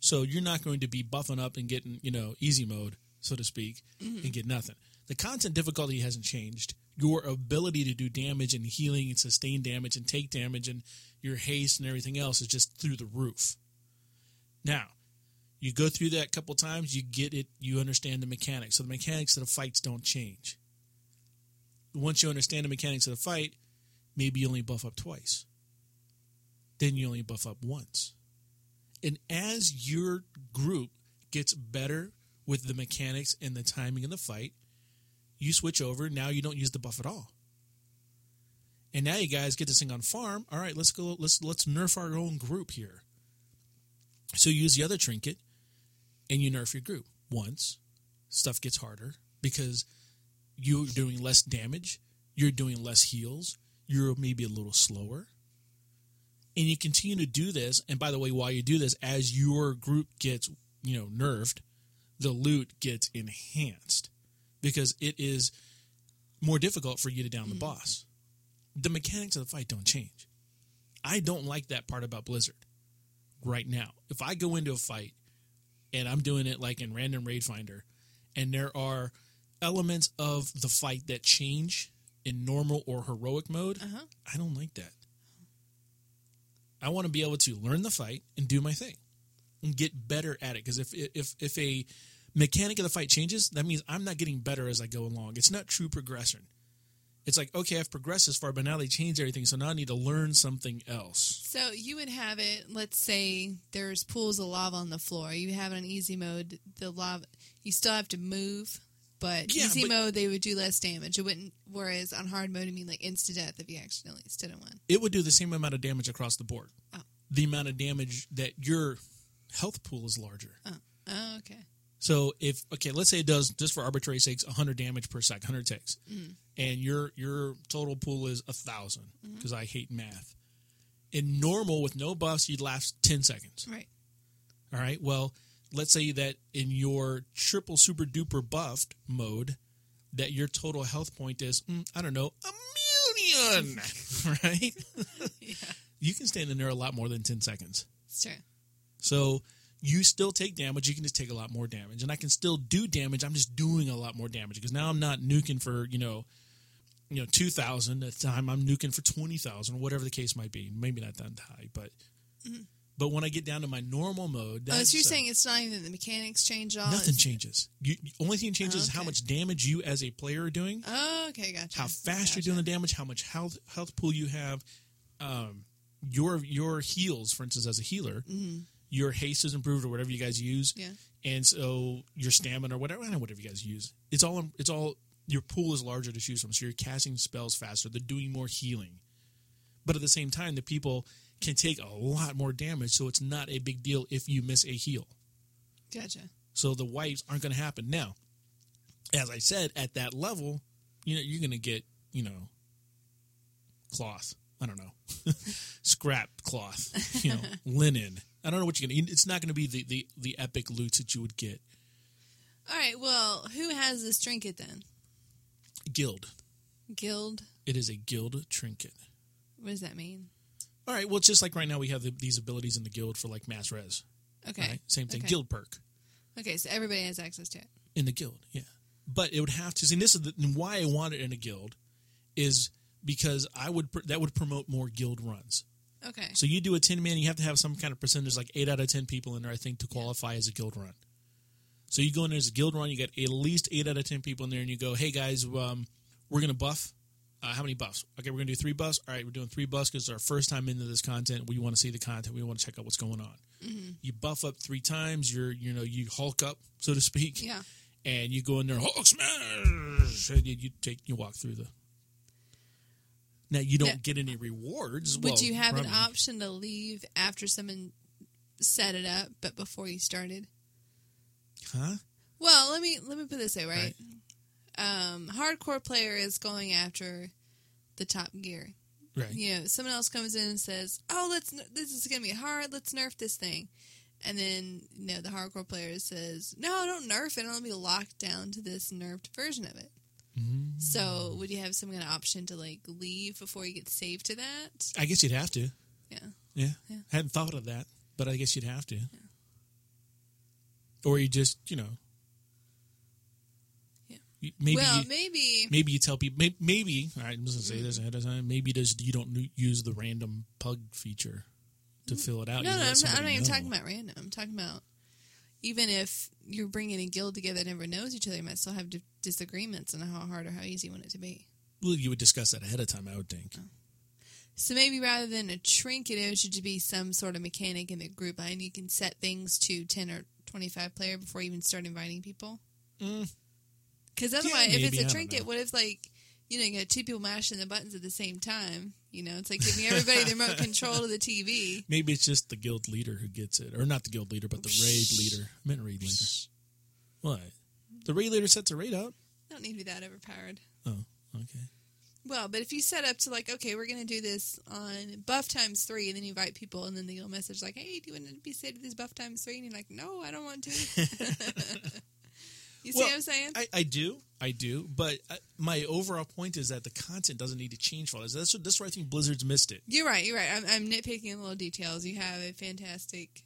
So you're not going to be buffing up and getting, you know, easy mode, so to speak, mm-hmm. and get nothing. The content difficulty hasn't changed. Your ability to do damage and healing and sustain damage and take damage and your haste and everything else is just through the roof. Now, you go through that a couple times, you get it, you understand the mechanics. So the mechanics of the fights don't change. Once you understand the mechanics of the fight, maybe you only buff up twice. Then you only buff up once. And as your group gets better with the mechanics and the timing of the fight, you switch over. Now you don't use the buff at all. And now you guys get this thing on farm. All right, let's go. Let's let's nerf our own group here. So you use the other trinket, and you nerf your group once. Stuff gets harder because you're doing less damage. You're doing less heals. You're maybe a little slower. And you continue to do this. And by the way, while you do this, as your group gets, you know, nerfed, the loot gets enhanced because it is more difficult for you to down the mm-hmm. boss. The mechanics of the fight don't change. I don't like that part about Blizzard right now. If I go into a fight and I'm doing it like in random raid finder and there are elements of the fight that change in normal or heroic mode, uh-huh. I don't like that. I want to be able to learn the fight and do my thing and get better at it because if if if a mechanic of the fight changes, that means I'm not getting better as I go along. It's not true progression. It's like, okay, I've progressed this far, but now they changed everything, so now I need to learn something else. So you would have it. Let's say there's pools of lava on the floor. You have it on easy mode. The lava, you still have to move, but Yeah, easy but- mode they would do less damage. It wouldn't. Whereas on hard mode, I mean like insta death if you accidentally stood in one. It would do the same amount of damage across the board. Oh. the amount of damage that your health pool is larger. Oh, oh okay. So if okay, let's say it does just for arbitrary sakes 100 damage per sec, 100 ticks, mm-hmm. and your your total pool is a 1000 because mm-hmm. I hate math. In normal with no buffs, you'd last 10 seconds. Right. All right. Well, let's say that in your triple super duper buffed mode, that your total health point is mm, I don't know a million, right? yeah. You can stand in there a lot more than 10 seconds. It's true. So you still take damage. You can just take a lot more damage, and I can still do damage. I'm just doing a lot more damage because now I'm not nuking for you know, you know, two thousand at the time. I'm nuking for twenty thousand or whatever the case might be. Maybe not that high, but but when I get down to my normal mode, Oh, so you're uh, saying it's not even the mechanics change all? nothing changes. You, the only thing that changes is how much damage you as a player are doing Oh, okay, gotcha. how fast Gotcha. you're doing the damage, how much health health pool you have, um, your your heals, for instance, as a healer, your haste is improved or whatever you guys use, Mm-hmm. Yeah. and so your stamina or whatever, whatever you guys use, it's all it's all your pool is larger to choose from, so you're casting spells faster, they're doing more healing, but at the same time, the people can take a lot more damage, so it's not a big deal if you miss a heal. Gotcha. So the wipes aren't going to happen. Now, as I said, at that level, you know, you're going to get, you know, cloth. I don't know, scrap cloth, you know, linen. I don't know what you're going to. It's not going to be the, the the epic loot that you would get. All right. Well, who has this trinket then? Guild. Guild. It is a guild trinket. What does that mean? All right. Well, it's just like right now we have the, these abilities in the guild for like mass res. Okay. Right? Same thing. Okay. Guild perk. Okay, so everybody has access to it. in the guild. Yeah, but it would have to. See, this is the, and why I want it in a guild is because I would pr- that would promote more guild runs. Okay. So you do a ten man, you have to have some kind of percentage, like eight out of ten people in there, I think, to qualify as a guild run. So you go in there as a guild run, you get at least eight out of ten people in there, and you go, "Hey guys, um, we're gonna buff. Uh, how many buffs? Okay, we're gonna do three buffs. All right, we're doing three buffs because it's our first time into this content. We want to see the content. We want to check out what's going on. You buff up three times. You're, you know, you hulk up, so to speak Yeah. and you go in there, Hulk smash, and you, you take you walk through the. Now you don't Yeah. get any rewards. Would well, you have an option to leave after someone set it up, but before you started? Huh? Well, let me let me put this way, right? Um, hardcore player is going after the top gear. Right. You know, someone else comes in and says, "Oh, let's this is to be hard. Let's nerf this thing," and then you know the hardcore player says, "No, don't nerf it. I'll be locked down to this nerfed version of it." Mm-hmm. So, would you have some kind of option to like leave before you get saved to that? I guess you'd have to. Yeah. Yeah. Yeah. Hadn't thought of that, but I guess you'd have to. Or you just, you know. Maybe well, you, maybe. maybe you tell people maybe, maybe all right, I'm just gonna say this ahead of time. Maybe just you don't use the random pug feature to fill it out. No, no, I'm not, I'm not even know. talking about random. I'm talking about even if you're bringing a guild together that never knows each other, you might still have di- disagreements on how hard or how easy you want it to be. Well, you would discuss that ahead of time, I would think. So maybe rather than a trinket, it should be some sort of mechanic in the group, and you can set things to ten or twenty-five player before you even start inviting people. Mm. Because otherwise, if maybe, it's a trinket, what if like you know you got two people mashing the buttons at the same time? You know, it's like giving everybody the remote control to the TV. Maybe it's just the guild leader who gets it, or not the guild leader, but the raid leader. I meant raid leader. What? The raid leader sets a raid up. Don't need to be that overpowered. Oh, okay. Well, but if you set up to like, okay, we're going to do this on buff times three, and then you invite people, and then they'll message like, hey, do you want to be saved to this buff times three? And you're like, no, I don't want to. you see Well, what I'm saying? I, I do, I do, but uh, my overall point is that the content doesn't need to change for all this. That's what, that's where I think Blizzard's missed it. you're right. You're right. I'm, I'm nitpicking the little details. You have a fantastic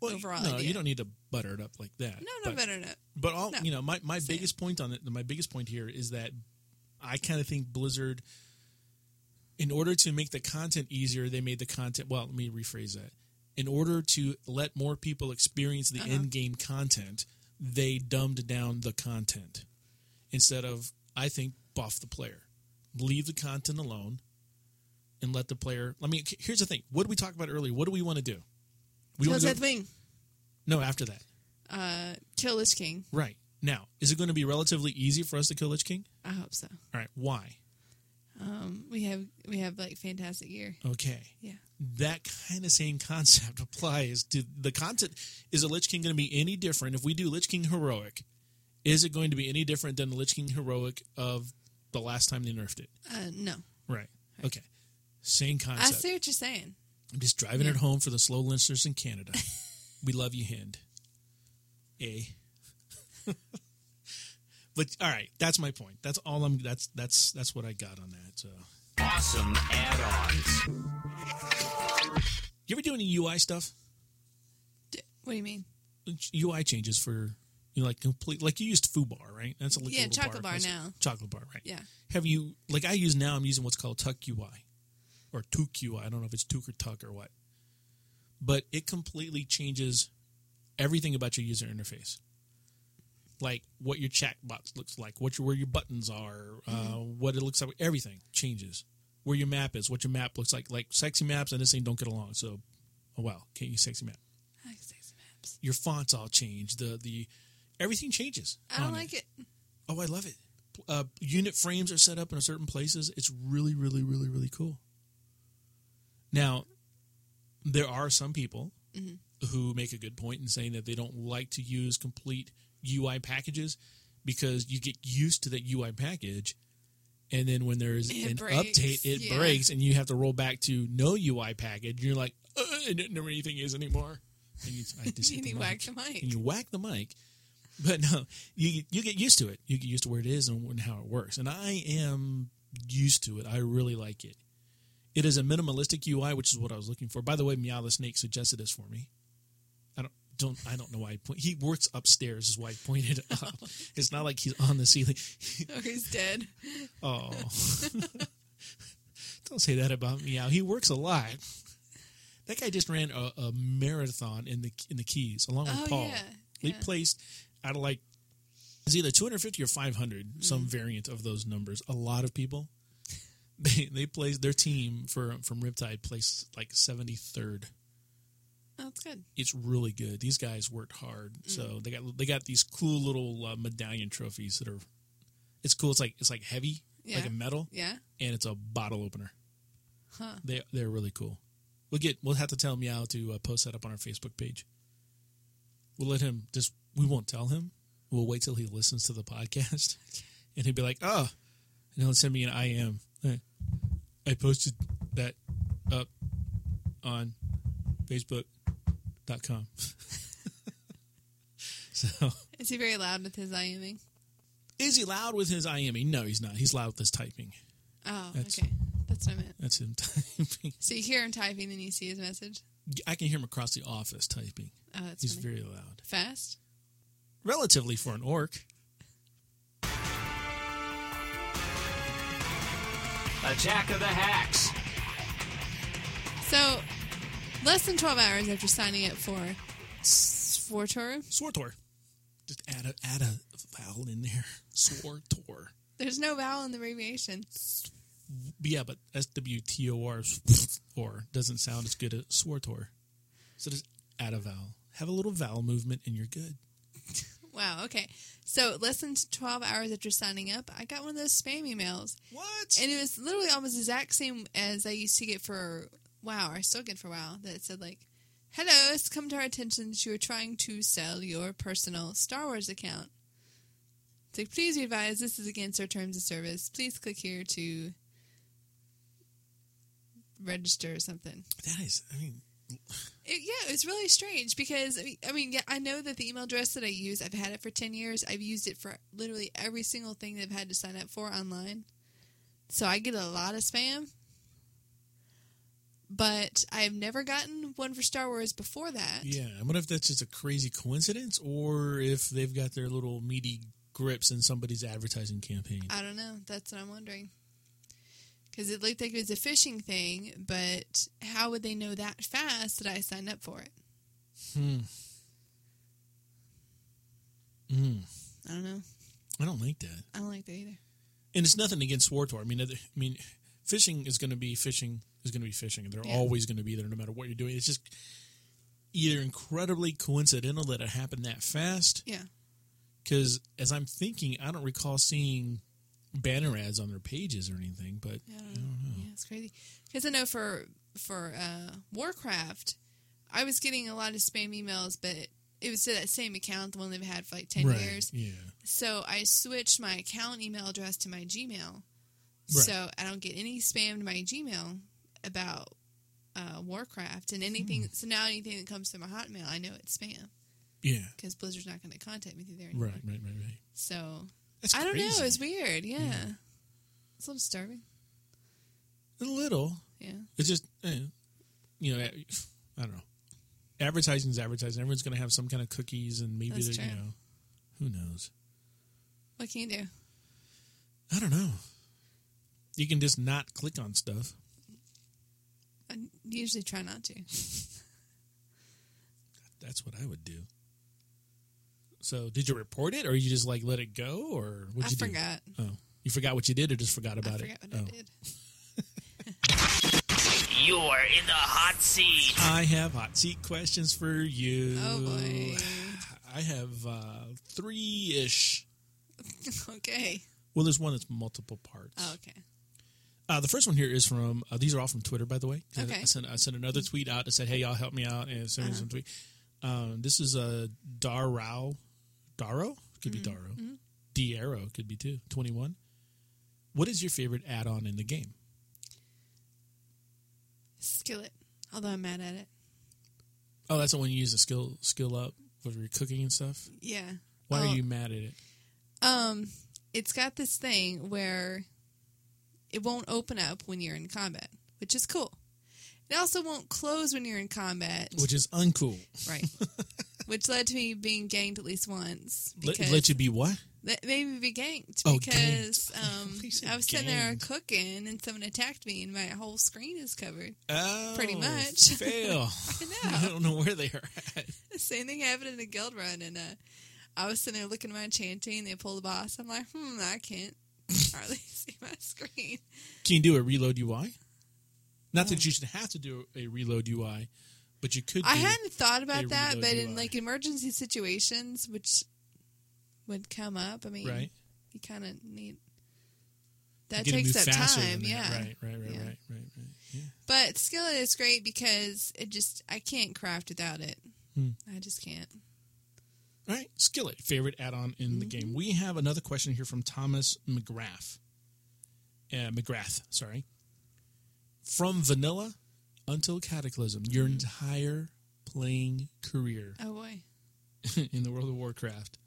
Well, overall no, idea. you don't need to butter it up like that. No, no, but, better not. But all No. you know, my, my Same. biggest point on it, my biggest point here is that I kind of think Blizzard, in order to make the content easier, they made the content. Well, let me rephrase that. In order to let more people experience the Uh-huh. end game content, they dumbed down the content instead of, I think, buff the player, leave the content alone, and let the player. I mean, here's the thing. What did we talk about earlier? What do we want to do? We Kills wanna that go- thing. no after that. Uh, kill Lich King. Right. Now, is it going to be relatively easy for us to kill Lich King? I hope so. All right. Why? Um, we have we have like fantastic gear. Okay. Yeah. That kind of same concept applies to the content. Is a Lich King going to be any different if we do Lich King heroic? Is it going to be any different than the Lich King heroic of the last time they nerfed it? Uh, no, Right. Okay. Same concept. I see what you're saying. I'm just driving Yeah. it home for the slow listeners in Canada. we love you, Hind. A. but all right, that's my point. That's all I'm. That's that's that's what I got on that. So, Awesome add-ons. you ever do any UI stuff? D- what do you mean? UI changes for you know, like complete like you used Fubar, right? That's a liquid Yeah, little chocolate bar That's- now. Chocolate bar, right? Yeah. Have you like I use now? I'm using what's called Tuck UI or Tuk UI. I don't know if it's Tuk or Tuck or what, but it completely changes everything about your user interface. Like what your chat box looks like, what your where your buttons are, uh, Mm-hmm. what it looks like. Everything changes. Where your map is, what your map looks like. Like sexy maps and this thing don't get along. So, oh well, can't use sexy map. I like sexy maps. Your fonts all change. The the everything changes. I don't like it. Oh, I love it. Uh, unit frames are set up in certain places. It's really, really, really, really cool. Now, there are some people who make a good point in saying that they don't like to use complete UI packages because you get used to that UI package, and then when there's It an breaks, update, it yeah. breaks, and you have to roll back to no UI package. You're like, I don't know where anything is anymore. And you, I just And the you mic. whack the mic. And you whack the mic. But no, you you get used to it. You get used to where it is and, and how it works. And I am used to it. I really like it. It is a minimalistic UI, which is what I was looking for. By the way, Meow the Snake suggested this for me. Don't I don't know why he point. He works upstairs, is why he pointed up. it's not like he's on the ceiling. Oh, he's dead. Oh, don't say that about me. Meow. He works a lot. That guy just ran a, a marathon in the in the Keys along with Oh, Paul. yeah, They yeah. placed out of like it's either 250 or 500, Mm. some variant of those numbers. A lot of people. They they placed their team for from Riptide placed like 73rd. That's good. It's really good. These guys worked hard, Mm. so they got they got these cool little uh, medallion trophies that are. It's cool. It's like it's like heavy, like a metal Yeah. and it's a bottle opener. Huh. They they're really cool. We'll get we'll have to tell Meow to uh, post that up on our Facebook page. We'll let him just we won't tell him. We'll wait till he listens to the podcast, and he'll be like, "Oh," and he'll send me an IM. I posted that up on Facebook.com. so Is he very loud with his IMing? is he loud with his IMing? No, he's not. He's loud with his typing. Oh, That's- okay. That's what I meant. That's him typing. So you hear him typing, then you see his message. I can hear him across the office typing. Oh, that's He's funny. very loud. fast. Relatively for an orc. Attack of the Hacks. So, less than 12 hours after signing up for Swartor, Swartor. Just add a add a vowel in there. Swartor. there's no vowel in the abbreviation. Yeah, but S W T O R or doesn't sound as good as Swartor. So just add a vowel. Have a little vowel movement and you're good. Wow, okay. So, less than 12 hours after signing up, I got one of those spam emails. What? And it was literally almost the exact same as I used to get for WoW, I still get for WoW, that said, like, Hello, it's come to our attention that you are trying to sell your personal Star Wars account. It's like, please be advised, this is against our terms of service. Please click here to register or something. that is I mean It, yeah, it's really strange because I mean, I mean, yeah, I know that the email address that I use, I've had it for ten years. I've used it for literally every single thing that I've had to sign up for online. So I get a lot of spam, but I've never gotten one for Star Wars before that. yeah. I wonder if that's just a crazy coincidence or if they've got their little meaty grips in somebody's advertising campaign. I don't know. That's what I'm wondering. Because it looked like it was a phishing thing, but how would they know that fast that I signed up for it? Hmm. Mm. I don't know. I don't like that. I don't like that either. and it's nothing against Swartor. I mean, I mean, fishing is going to be fishing is going to be fishing. And they're Yeah. always going to be there, no matter what you're doing. It's just either incredibly coincidental that it happened that fast, Yeah. because as I'm thinking, I don't recall seeing banner ads on their pages or anything, but I don't know. Yeah, it's crazy. Because I know for for uh, Warcraft, I was getting a lot of spam emails, but it was to that same account, the one they've had for like ten right, years. yeah, So I switched my account email address to my Gmail, Right. so I don't get any spam to my Gmail about uh, Warcraft and anything. Hmm. So now anything that comes to my Hotmail, I know it's spam yeah, because Blizzard's not going to contact me through there anymore. right, right, right, right. So That's I don't crazy. know. It's weird. Yeah. It's a little disturbing. a little. Yeah. It's just, eh, you know, I don't know. Advertising is advertising. Everyone's going to have some kind of cookies, and maybe That's they're, you know, who knows? What can you do? I don't know. You can just not click on stuff. I usually try not to. That's what I would do. So, did you report it, or you just like let it go, or what I you do? forgot. Oh, you forgot what you did, or just forgot I about forgot it? what oh. I did. You're in the hot seat. I have hot seat questions for you. Oh boy. I have uh, three ish. okay. Well, there's one that's multiple parts. Oh, okay. Uh, the first one here is from. Uh, these are all from Twitter, by the way. Okay. I sent I sent another tweet out that said, "Hey, y'all help me out," and send me some tweet. Um, this is a uh, Darrow, Darrow could be Darrow, D Arrow could be too. Twenty one. What is your favorite add-on in the game? Skillet. Although I'm mad at it. Oh, that's the one you use to skill skill up for your cooking and stuff. Yeah. Why Oh, are you mad at it? Um, it's got this thing where it won't open up when you're in combat, which is cool. It also won't close when you're in combat, Which is uncool. right? which led to me being ganked at least once. Let, let you be what? That made me be ganked Oh, because ganked. um, I was sitting there cooking and someone attacked me and my whole screen is covered. Oh, Pretty much. Fail. I I don't know where they are at. The same thing happened in a guild run, and uh, I was sitting there looking at my chanting. They pull the boss. I'm like, hmm, I can't hardly see my screen. Can you do a reload UI? Not that you should have to do a reload UI, but you could. Do, I hadn't thought about that, but UI. in like emergency situations, which would come up, I mean, right. you kind of need that takes up time, that. yeah. Right. Right. Right. Yeah. Right. Right. Right. Yeah. But Skillet is great because it just I can't craft without it. Hmm. I just can't. All right. Skillet favorite add-on in the Mm-hmm. game. We have another question here from Thomas McGrath. Uh, McGrath. Sorry. From vanilla until Cataclysm, your Mm-hmm. entire playing career Oh boy. in the World of Warcraft.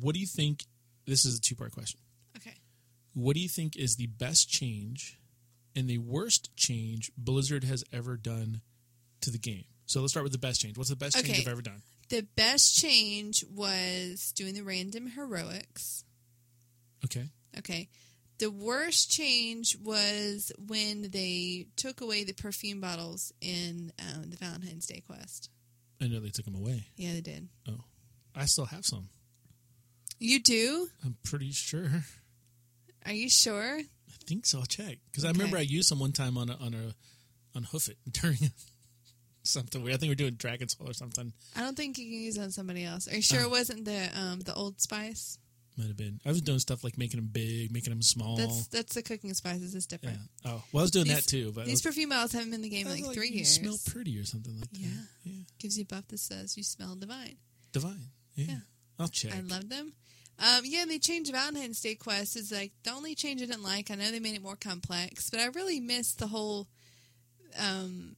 What do you think? This is a two-part question. Okay. What do you think is the best change and the worst change Blizzard has ever done to the game? So let's start with the best change. What's the best change Okay. they've ever done? The best change was doing the random heroics. Okay. Okay. The worst change was when they took away the perfume bottles in um, the Valentine's Day quest. I know they took them away. Yeah, they did. Oh, I still have some. You do? I'm pretty sure. Are you sure? I think so. I'll check because I remember I used some one time on a on a on Hoof It during something weird. I think we are doing Dragon Soul or something. I don't think you can use it on somebody else. Are you sure Oh. it wasn't the um, the Old Spice? Might have been. I was doing stuff like making them big, making them small. That's that's the cooking spices. It's yeah. different. Oh, well, I was doing These- that too. But These was, perfume bottles haven't been in the game was like three years. Smell pretty or something like Yeah. that. Yeah. Gives you a buff that says you smell divine. Divine. Yeah. Yeah. I'll check. I love them. Um, yeah, they changed Valentine's Day quest. Is like the only change I didn't like. I know they made it more complex, but I really missed the whole um,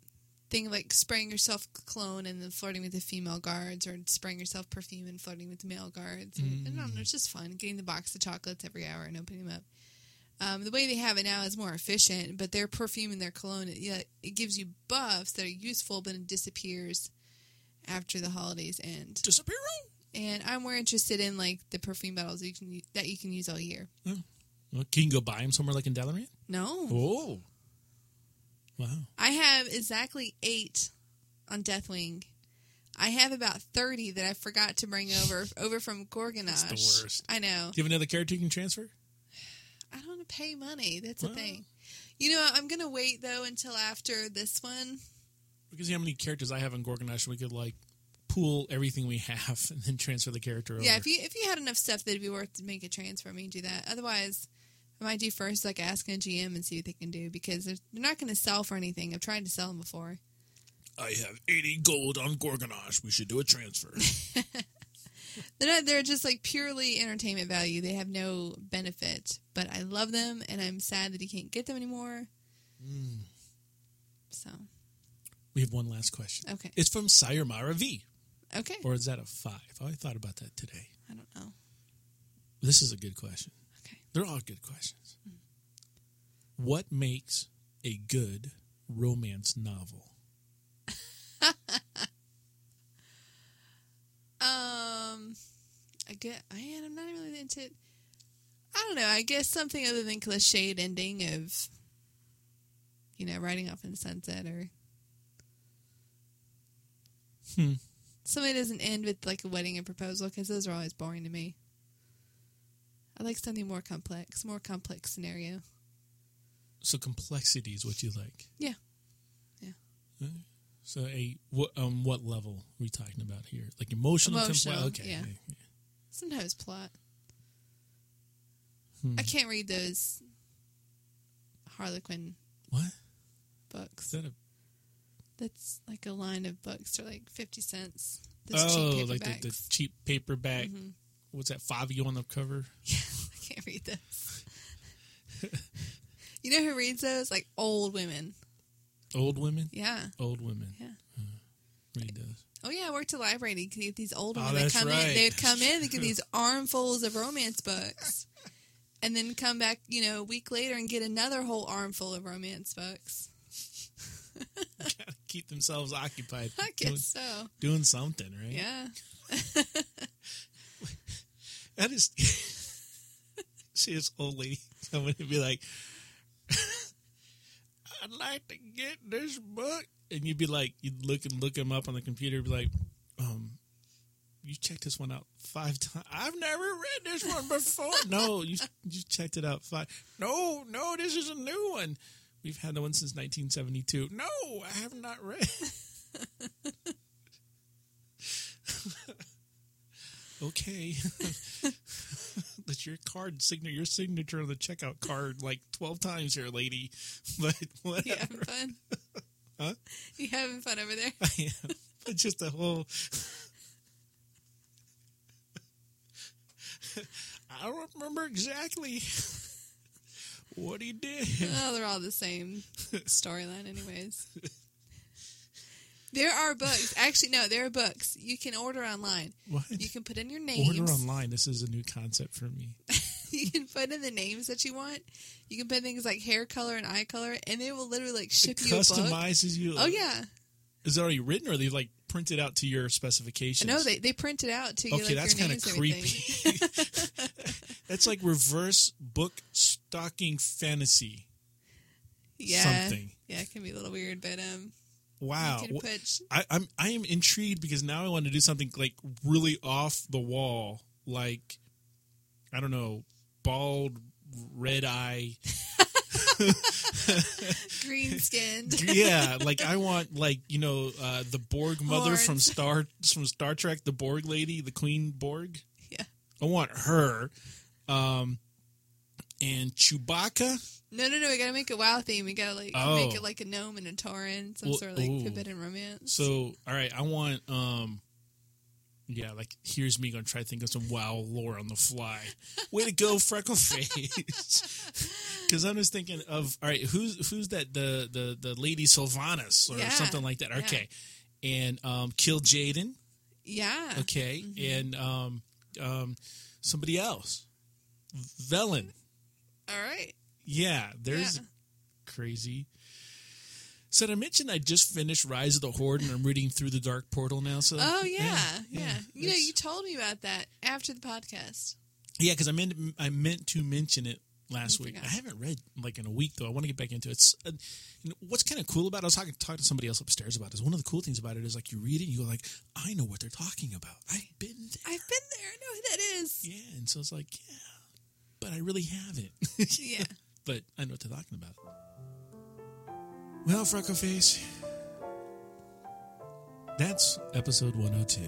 thing like spraying yourself cologne and then flirting with the female guards, or spraying yourself perfume and flirting with the male guards. And, I don't know, it's just fun getting the box of chocolates every hour and opening them up. Um, the way they have it now is more efficient, but their perfume and their cologne, it, yeah, it gives you buffs that are useful, but it disappears after the holidays end. Disappear. And I'm more interested in like the perfume bottles that you can that you can use all year. Well, can you go buy them somewhere like in Dalaran? No, Oh. Wow. I have exactly eight on Deathwing. I have about thirty that I forgot to bring over over from Gorgonnash. That's the worst. I know. Do you have another character you can transfer? I don't want to pay money. That's Well. the thing. You know, I'm gonna wait though until after this one. Because see how many characters I have in Gorgonnash we could like pool everything we have and then transfer the character over. Yeah, if you if you had enough stuff that'd be worth to make a transfer, I mean, do that. Otherwise, I might do first like asking a GM and see what they can do because they're, they're not going to sell for anything. I've tried to sell them before. I have 80 gold on Gorgonnash. We should do a transfer. They're not. They're just like purely entertainment value. They have no benefit. But I love them, and I'm sad that he can't get them anymore. Hmm. So we have one last question. Okay. It's from Sayamara V. okay, Or is that a five? I thought about that today. I don't know. This is a good question. They're all good questions. What makes a good romance novel? Um, I get. I am. I'm not really into. it. I don't know. I guess something other than cliched ending of, you know, riding off in the sunset or. Hmm. Something doesn't end with like a wedding and proposal because those are always boring to me. I like something more complex, more complex scenario. So complexity is what you like. Yeah. Yeah. So a what um what level are we talking about here? Like emotional, Emotional? Okay. yeah. yeah. Sometimes plot. Hmm. I can't read those Harlequin what books. that a That's like a line of books. They're like fifty cents. Those oh like the, the. Mm-hmm. cheap paperback? What's that? Five you on the cover? Yeah, I can't read those. you know who reads those? Like old women. Old women. Yeah. Old women. Yeah. Uh, read those. Oh yeah, I worked at a library. and You could get these old Oh, women that that's come in. They'd come in. They get these armfuls of romance books, and then come back, you know, a week later and get another whole armful of romance books. Gotta keep themselves occupied. I doing, guess so. doing something, right? Yeah. That is. see this old lady coming and be like, "I'd like to get this book," and you'd be like, you'd look and look him up on the computer, be like, um. You checked this one out five times. I've never read this one before. no, you you checked it out five. No, no, this is a new one. We've had the one since 1972. No, I have not read. Okay. That's your card signature, your signature on the checkout card like 12 times here, lady. But what You whatever. having fun? Huh? You having fun over there? I am. But just the whole. I don't remember exactly what he did. Oh, they're all the same storyline, anyways. There are books. Actually, no, there are books. You can order online. What? You can put in your names. Order online. This is a new concept for me. You can put in the names that you want. You can put things like hair color and eye color, and they will literally like ship It you customizes you. Oh yeah, Is it already written, or they like printed out to your specifications? no, they they print it out to you. Okay, like, that's kind of names and everything. creepy. that's like reverse book stocking fantasy. yeah, Something. Yeah, it can be a little weird, but um, Wow. you can Wh- I, I'm I am intrigued because now I want to do something like really off the wall, like I don't know, bald, red eye. green skinned. yeah, like I want like you know uh, the Borg mother from Star from Star Trek, the Borg lady, the Queen Borg. Yeah. I want her. Um, and Chewbacca. No, no, no. We gotta make a WoW theme. We gotta like Oh. make it like a gnome and a Tauren, some Well, sort of like ooh. forbidden romance. So, all right, I want, um, yeah, like here's me gonna try to think of some WoW lore on the fly. Way to go, Freckleface! Because I'm just thinking of, all right, who's who's that? The the the lady Sylvanas or Yeah, something like that. yeah. Okay, and um, Kil'jaeden. yeah. Okay, Mm-hmm. and um, um, somebody else, Velen. All right. Yeah, there's Yeah. crazy. So I mentioned I just finished Rise of the Horde and I'm reading through the Dark Portal now. So Oh yeah, yeah. You know, you told me about that after the podcast. yeah, because I meant I meant to mention it last You week. I haven't read like in a week though. I want to get back into it. It's, uh, you know, what's kind of cool about it, I was talking talking to somebody else upstairs about this. One of the cool things about it is like you read it, and you go like, I know what they're talking about. I've been there. I've been there. I know who that is. Yeah, and so it's like, yeah, but I really haven't. Yeah. but I know what they're talking about. Well, Freckleface, That's episode 102.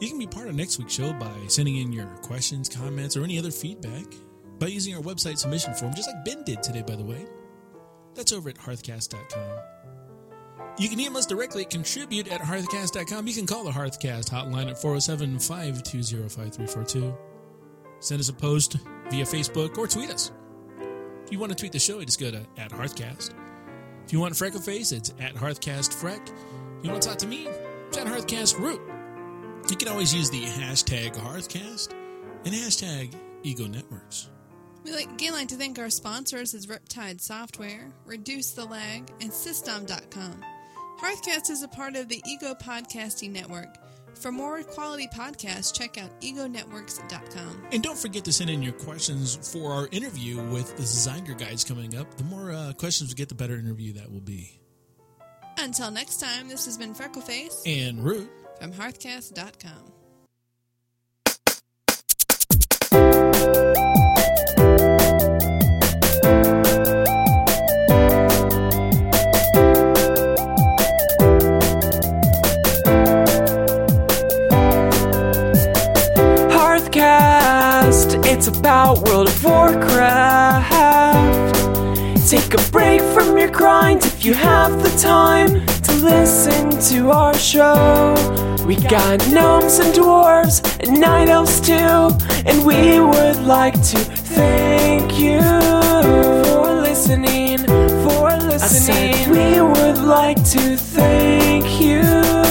You can be part of next week's show by sending in your questions, comments, or any other feedback by using our website submission form, just like Ben did today, by the way. That's over at hearthcast.com. You can email us directly at contribute at hearthcast.com. You can call the Hearthcast hotline at 407 520 5342. Send us a post via Facebook or tweet us. If you want to tweet the show, just go to at Hearthcast. If you want Freckleface, it's at HearthcastFreck. If you want to talk to me, it's at HearthcastRoot. You can always use the hashtag Hearthcast and hashtag Ego Networks. We'd like, again like to thank our sponsors as Riptide Software, Reduce the Lag, and System.com. Hearthcast is a part of the Ego Podcasting Network. For more quality podcasts, check out egonetworks.com. And don't forget to send in your questions for our interview with the Zygor guys coming up. The more uh, questions we get, the better interview that will be. Until next time, this has been Freckleface And Root. from Hearthcast.com. it's about World of Warcraft. Take a break from your grind if you have the time to listen to our show. We got gnomes and dwarves and night elves too, and we would like to thank you for listening. For listening, we would like to thank you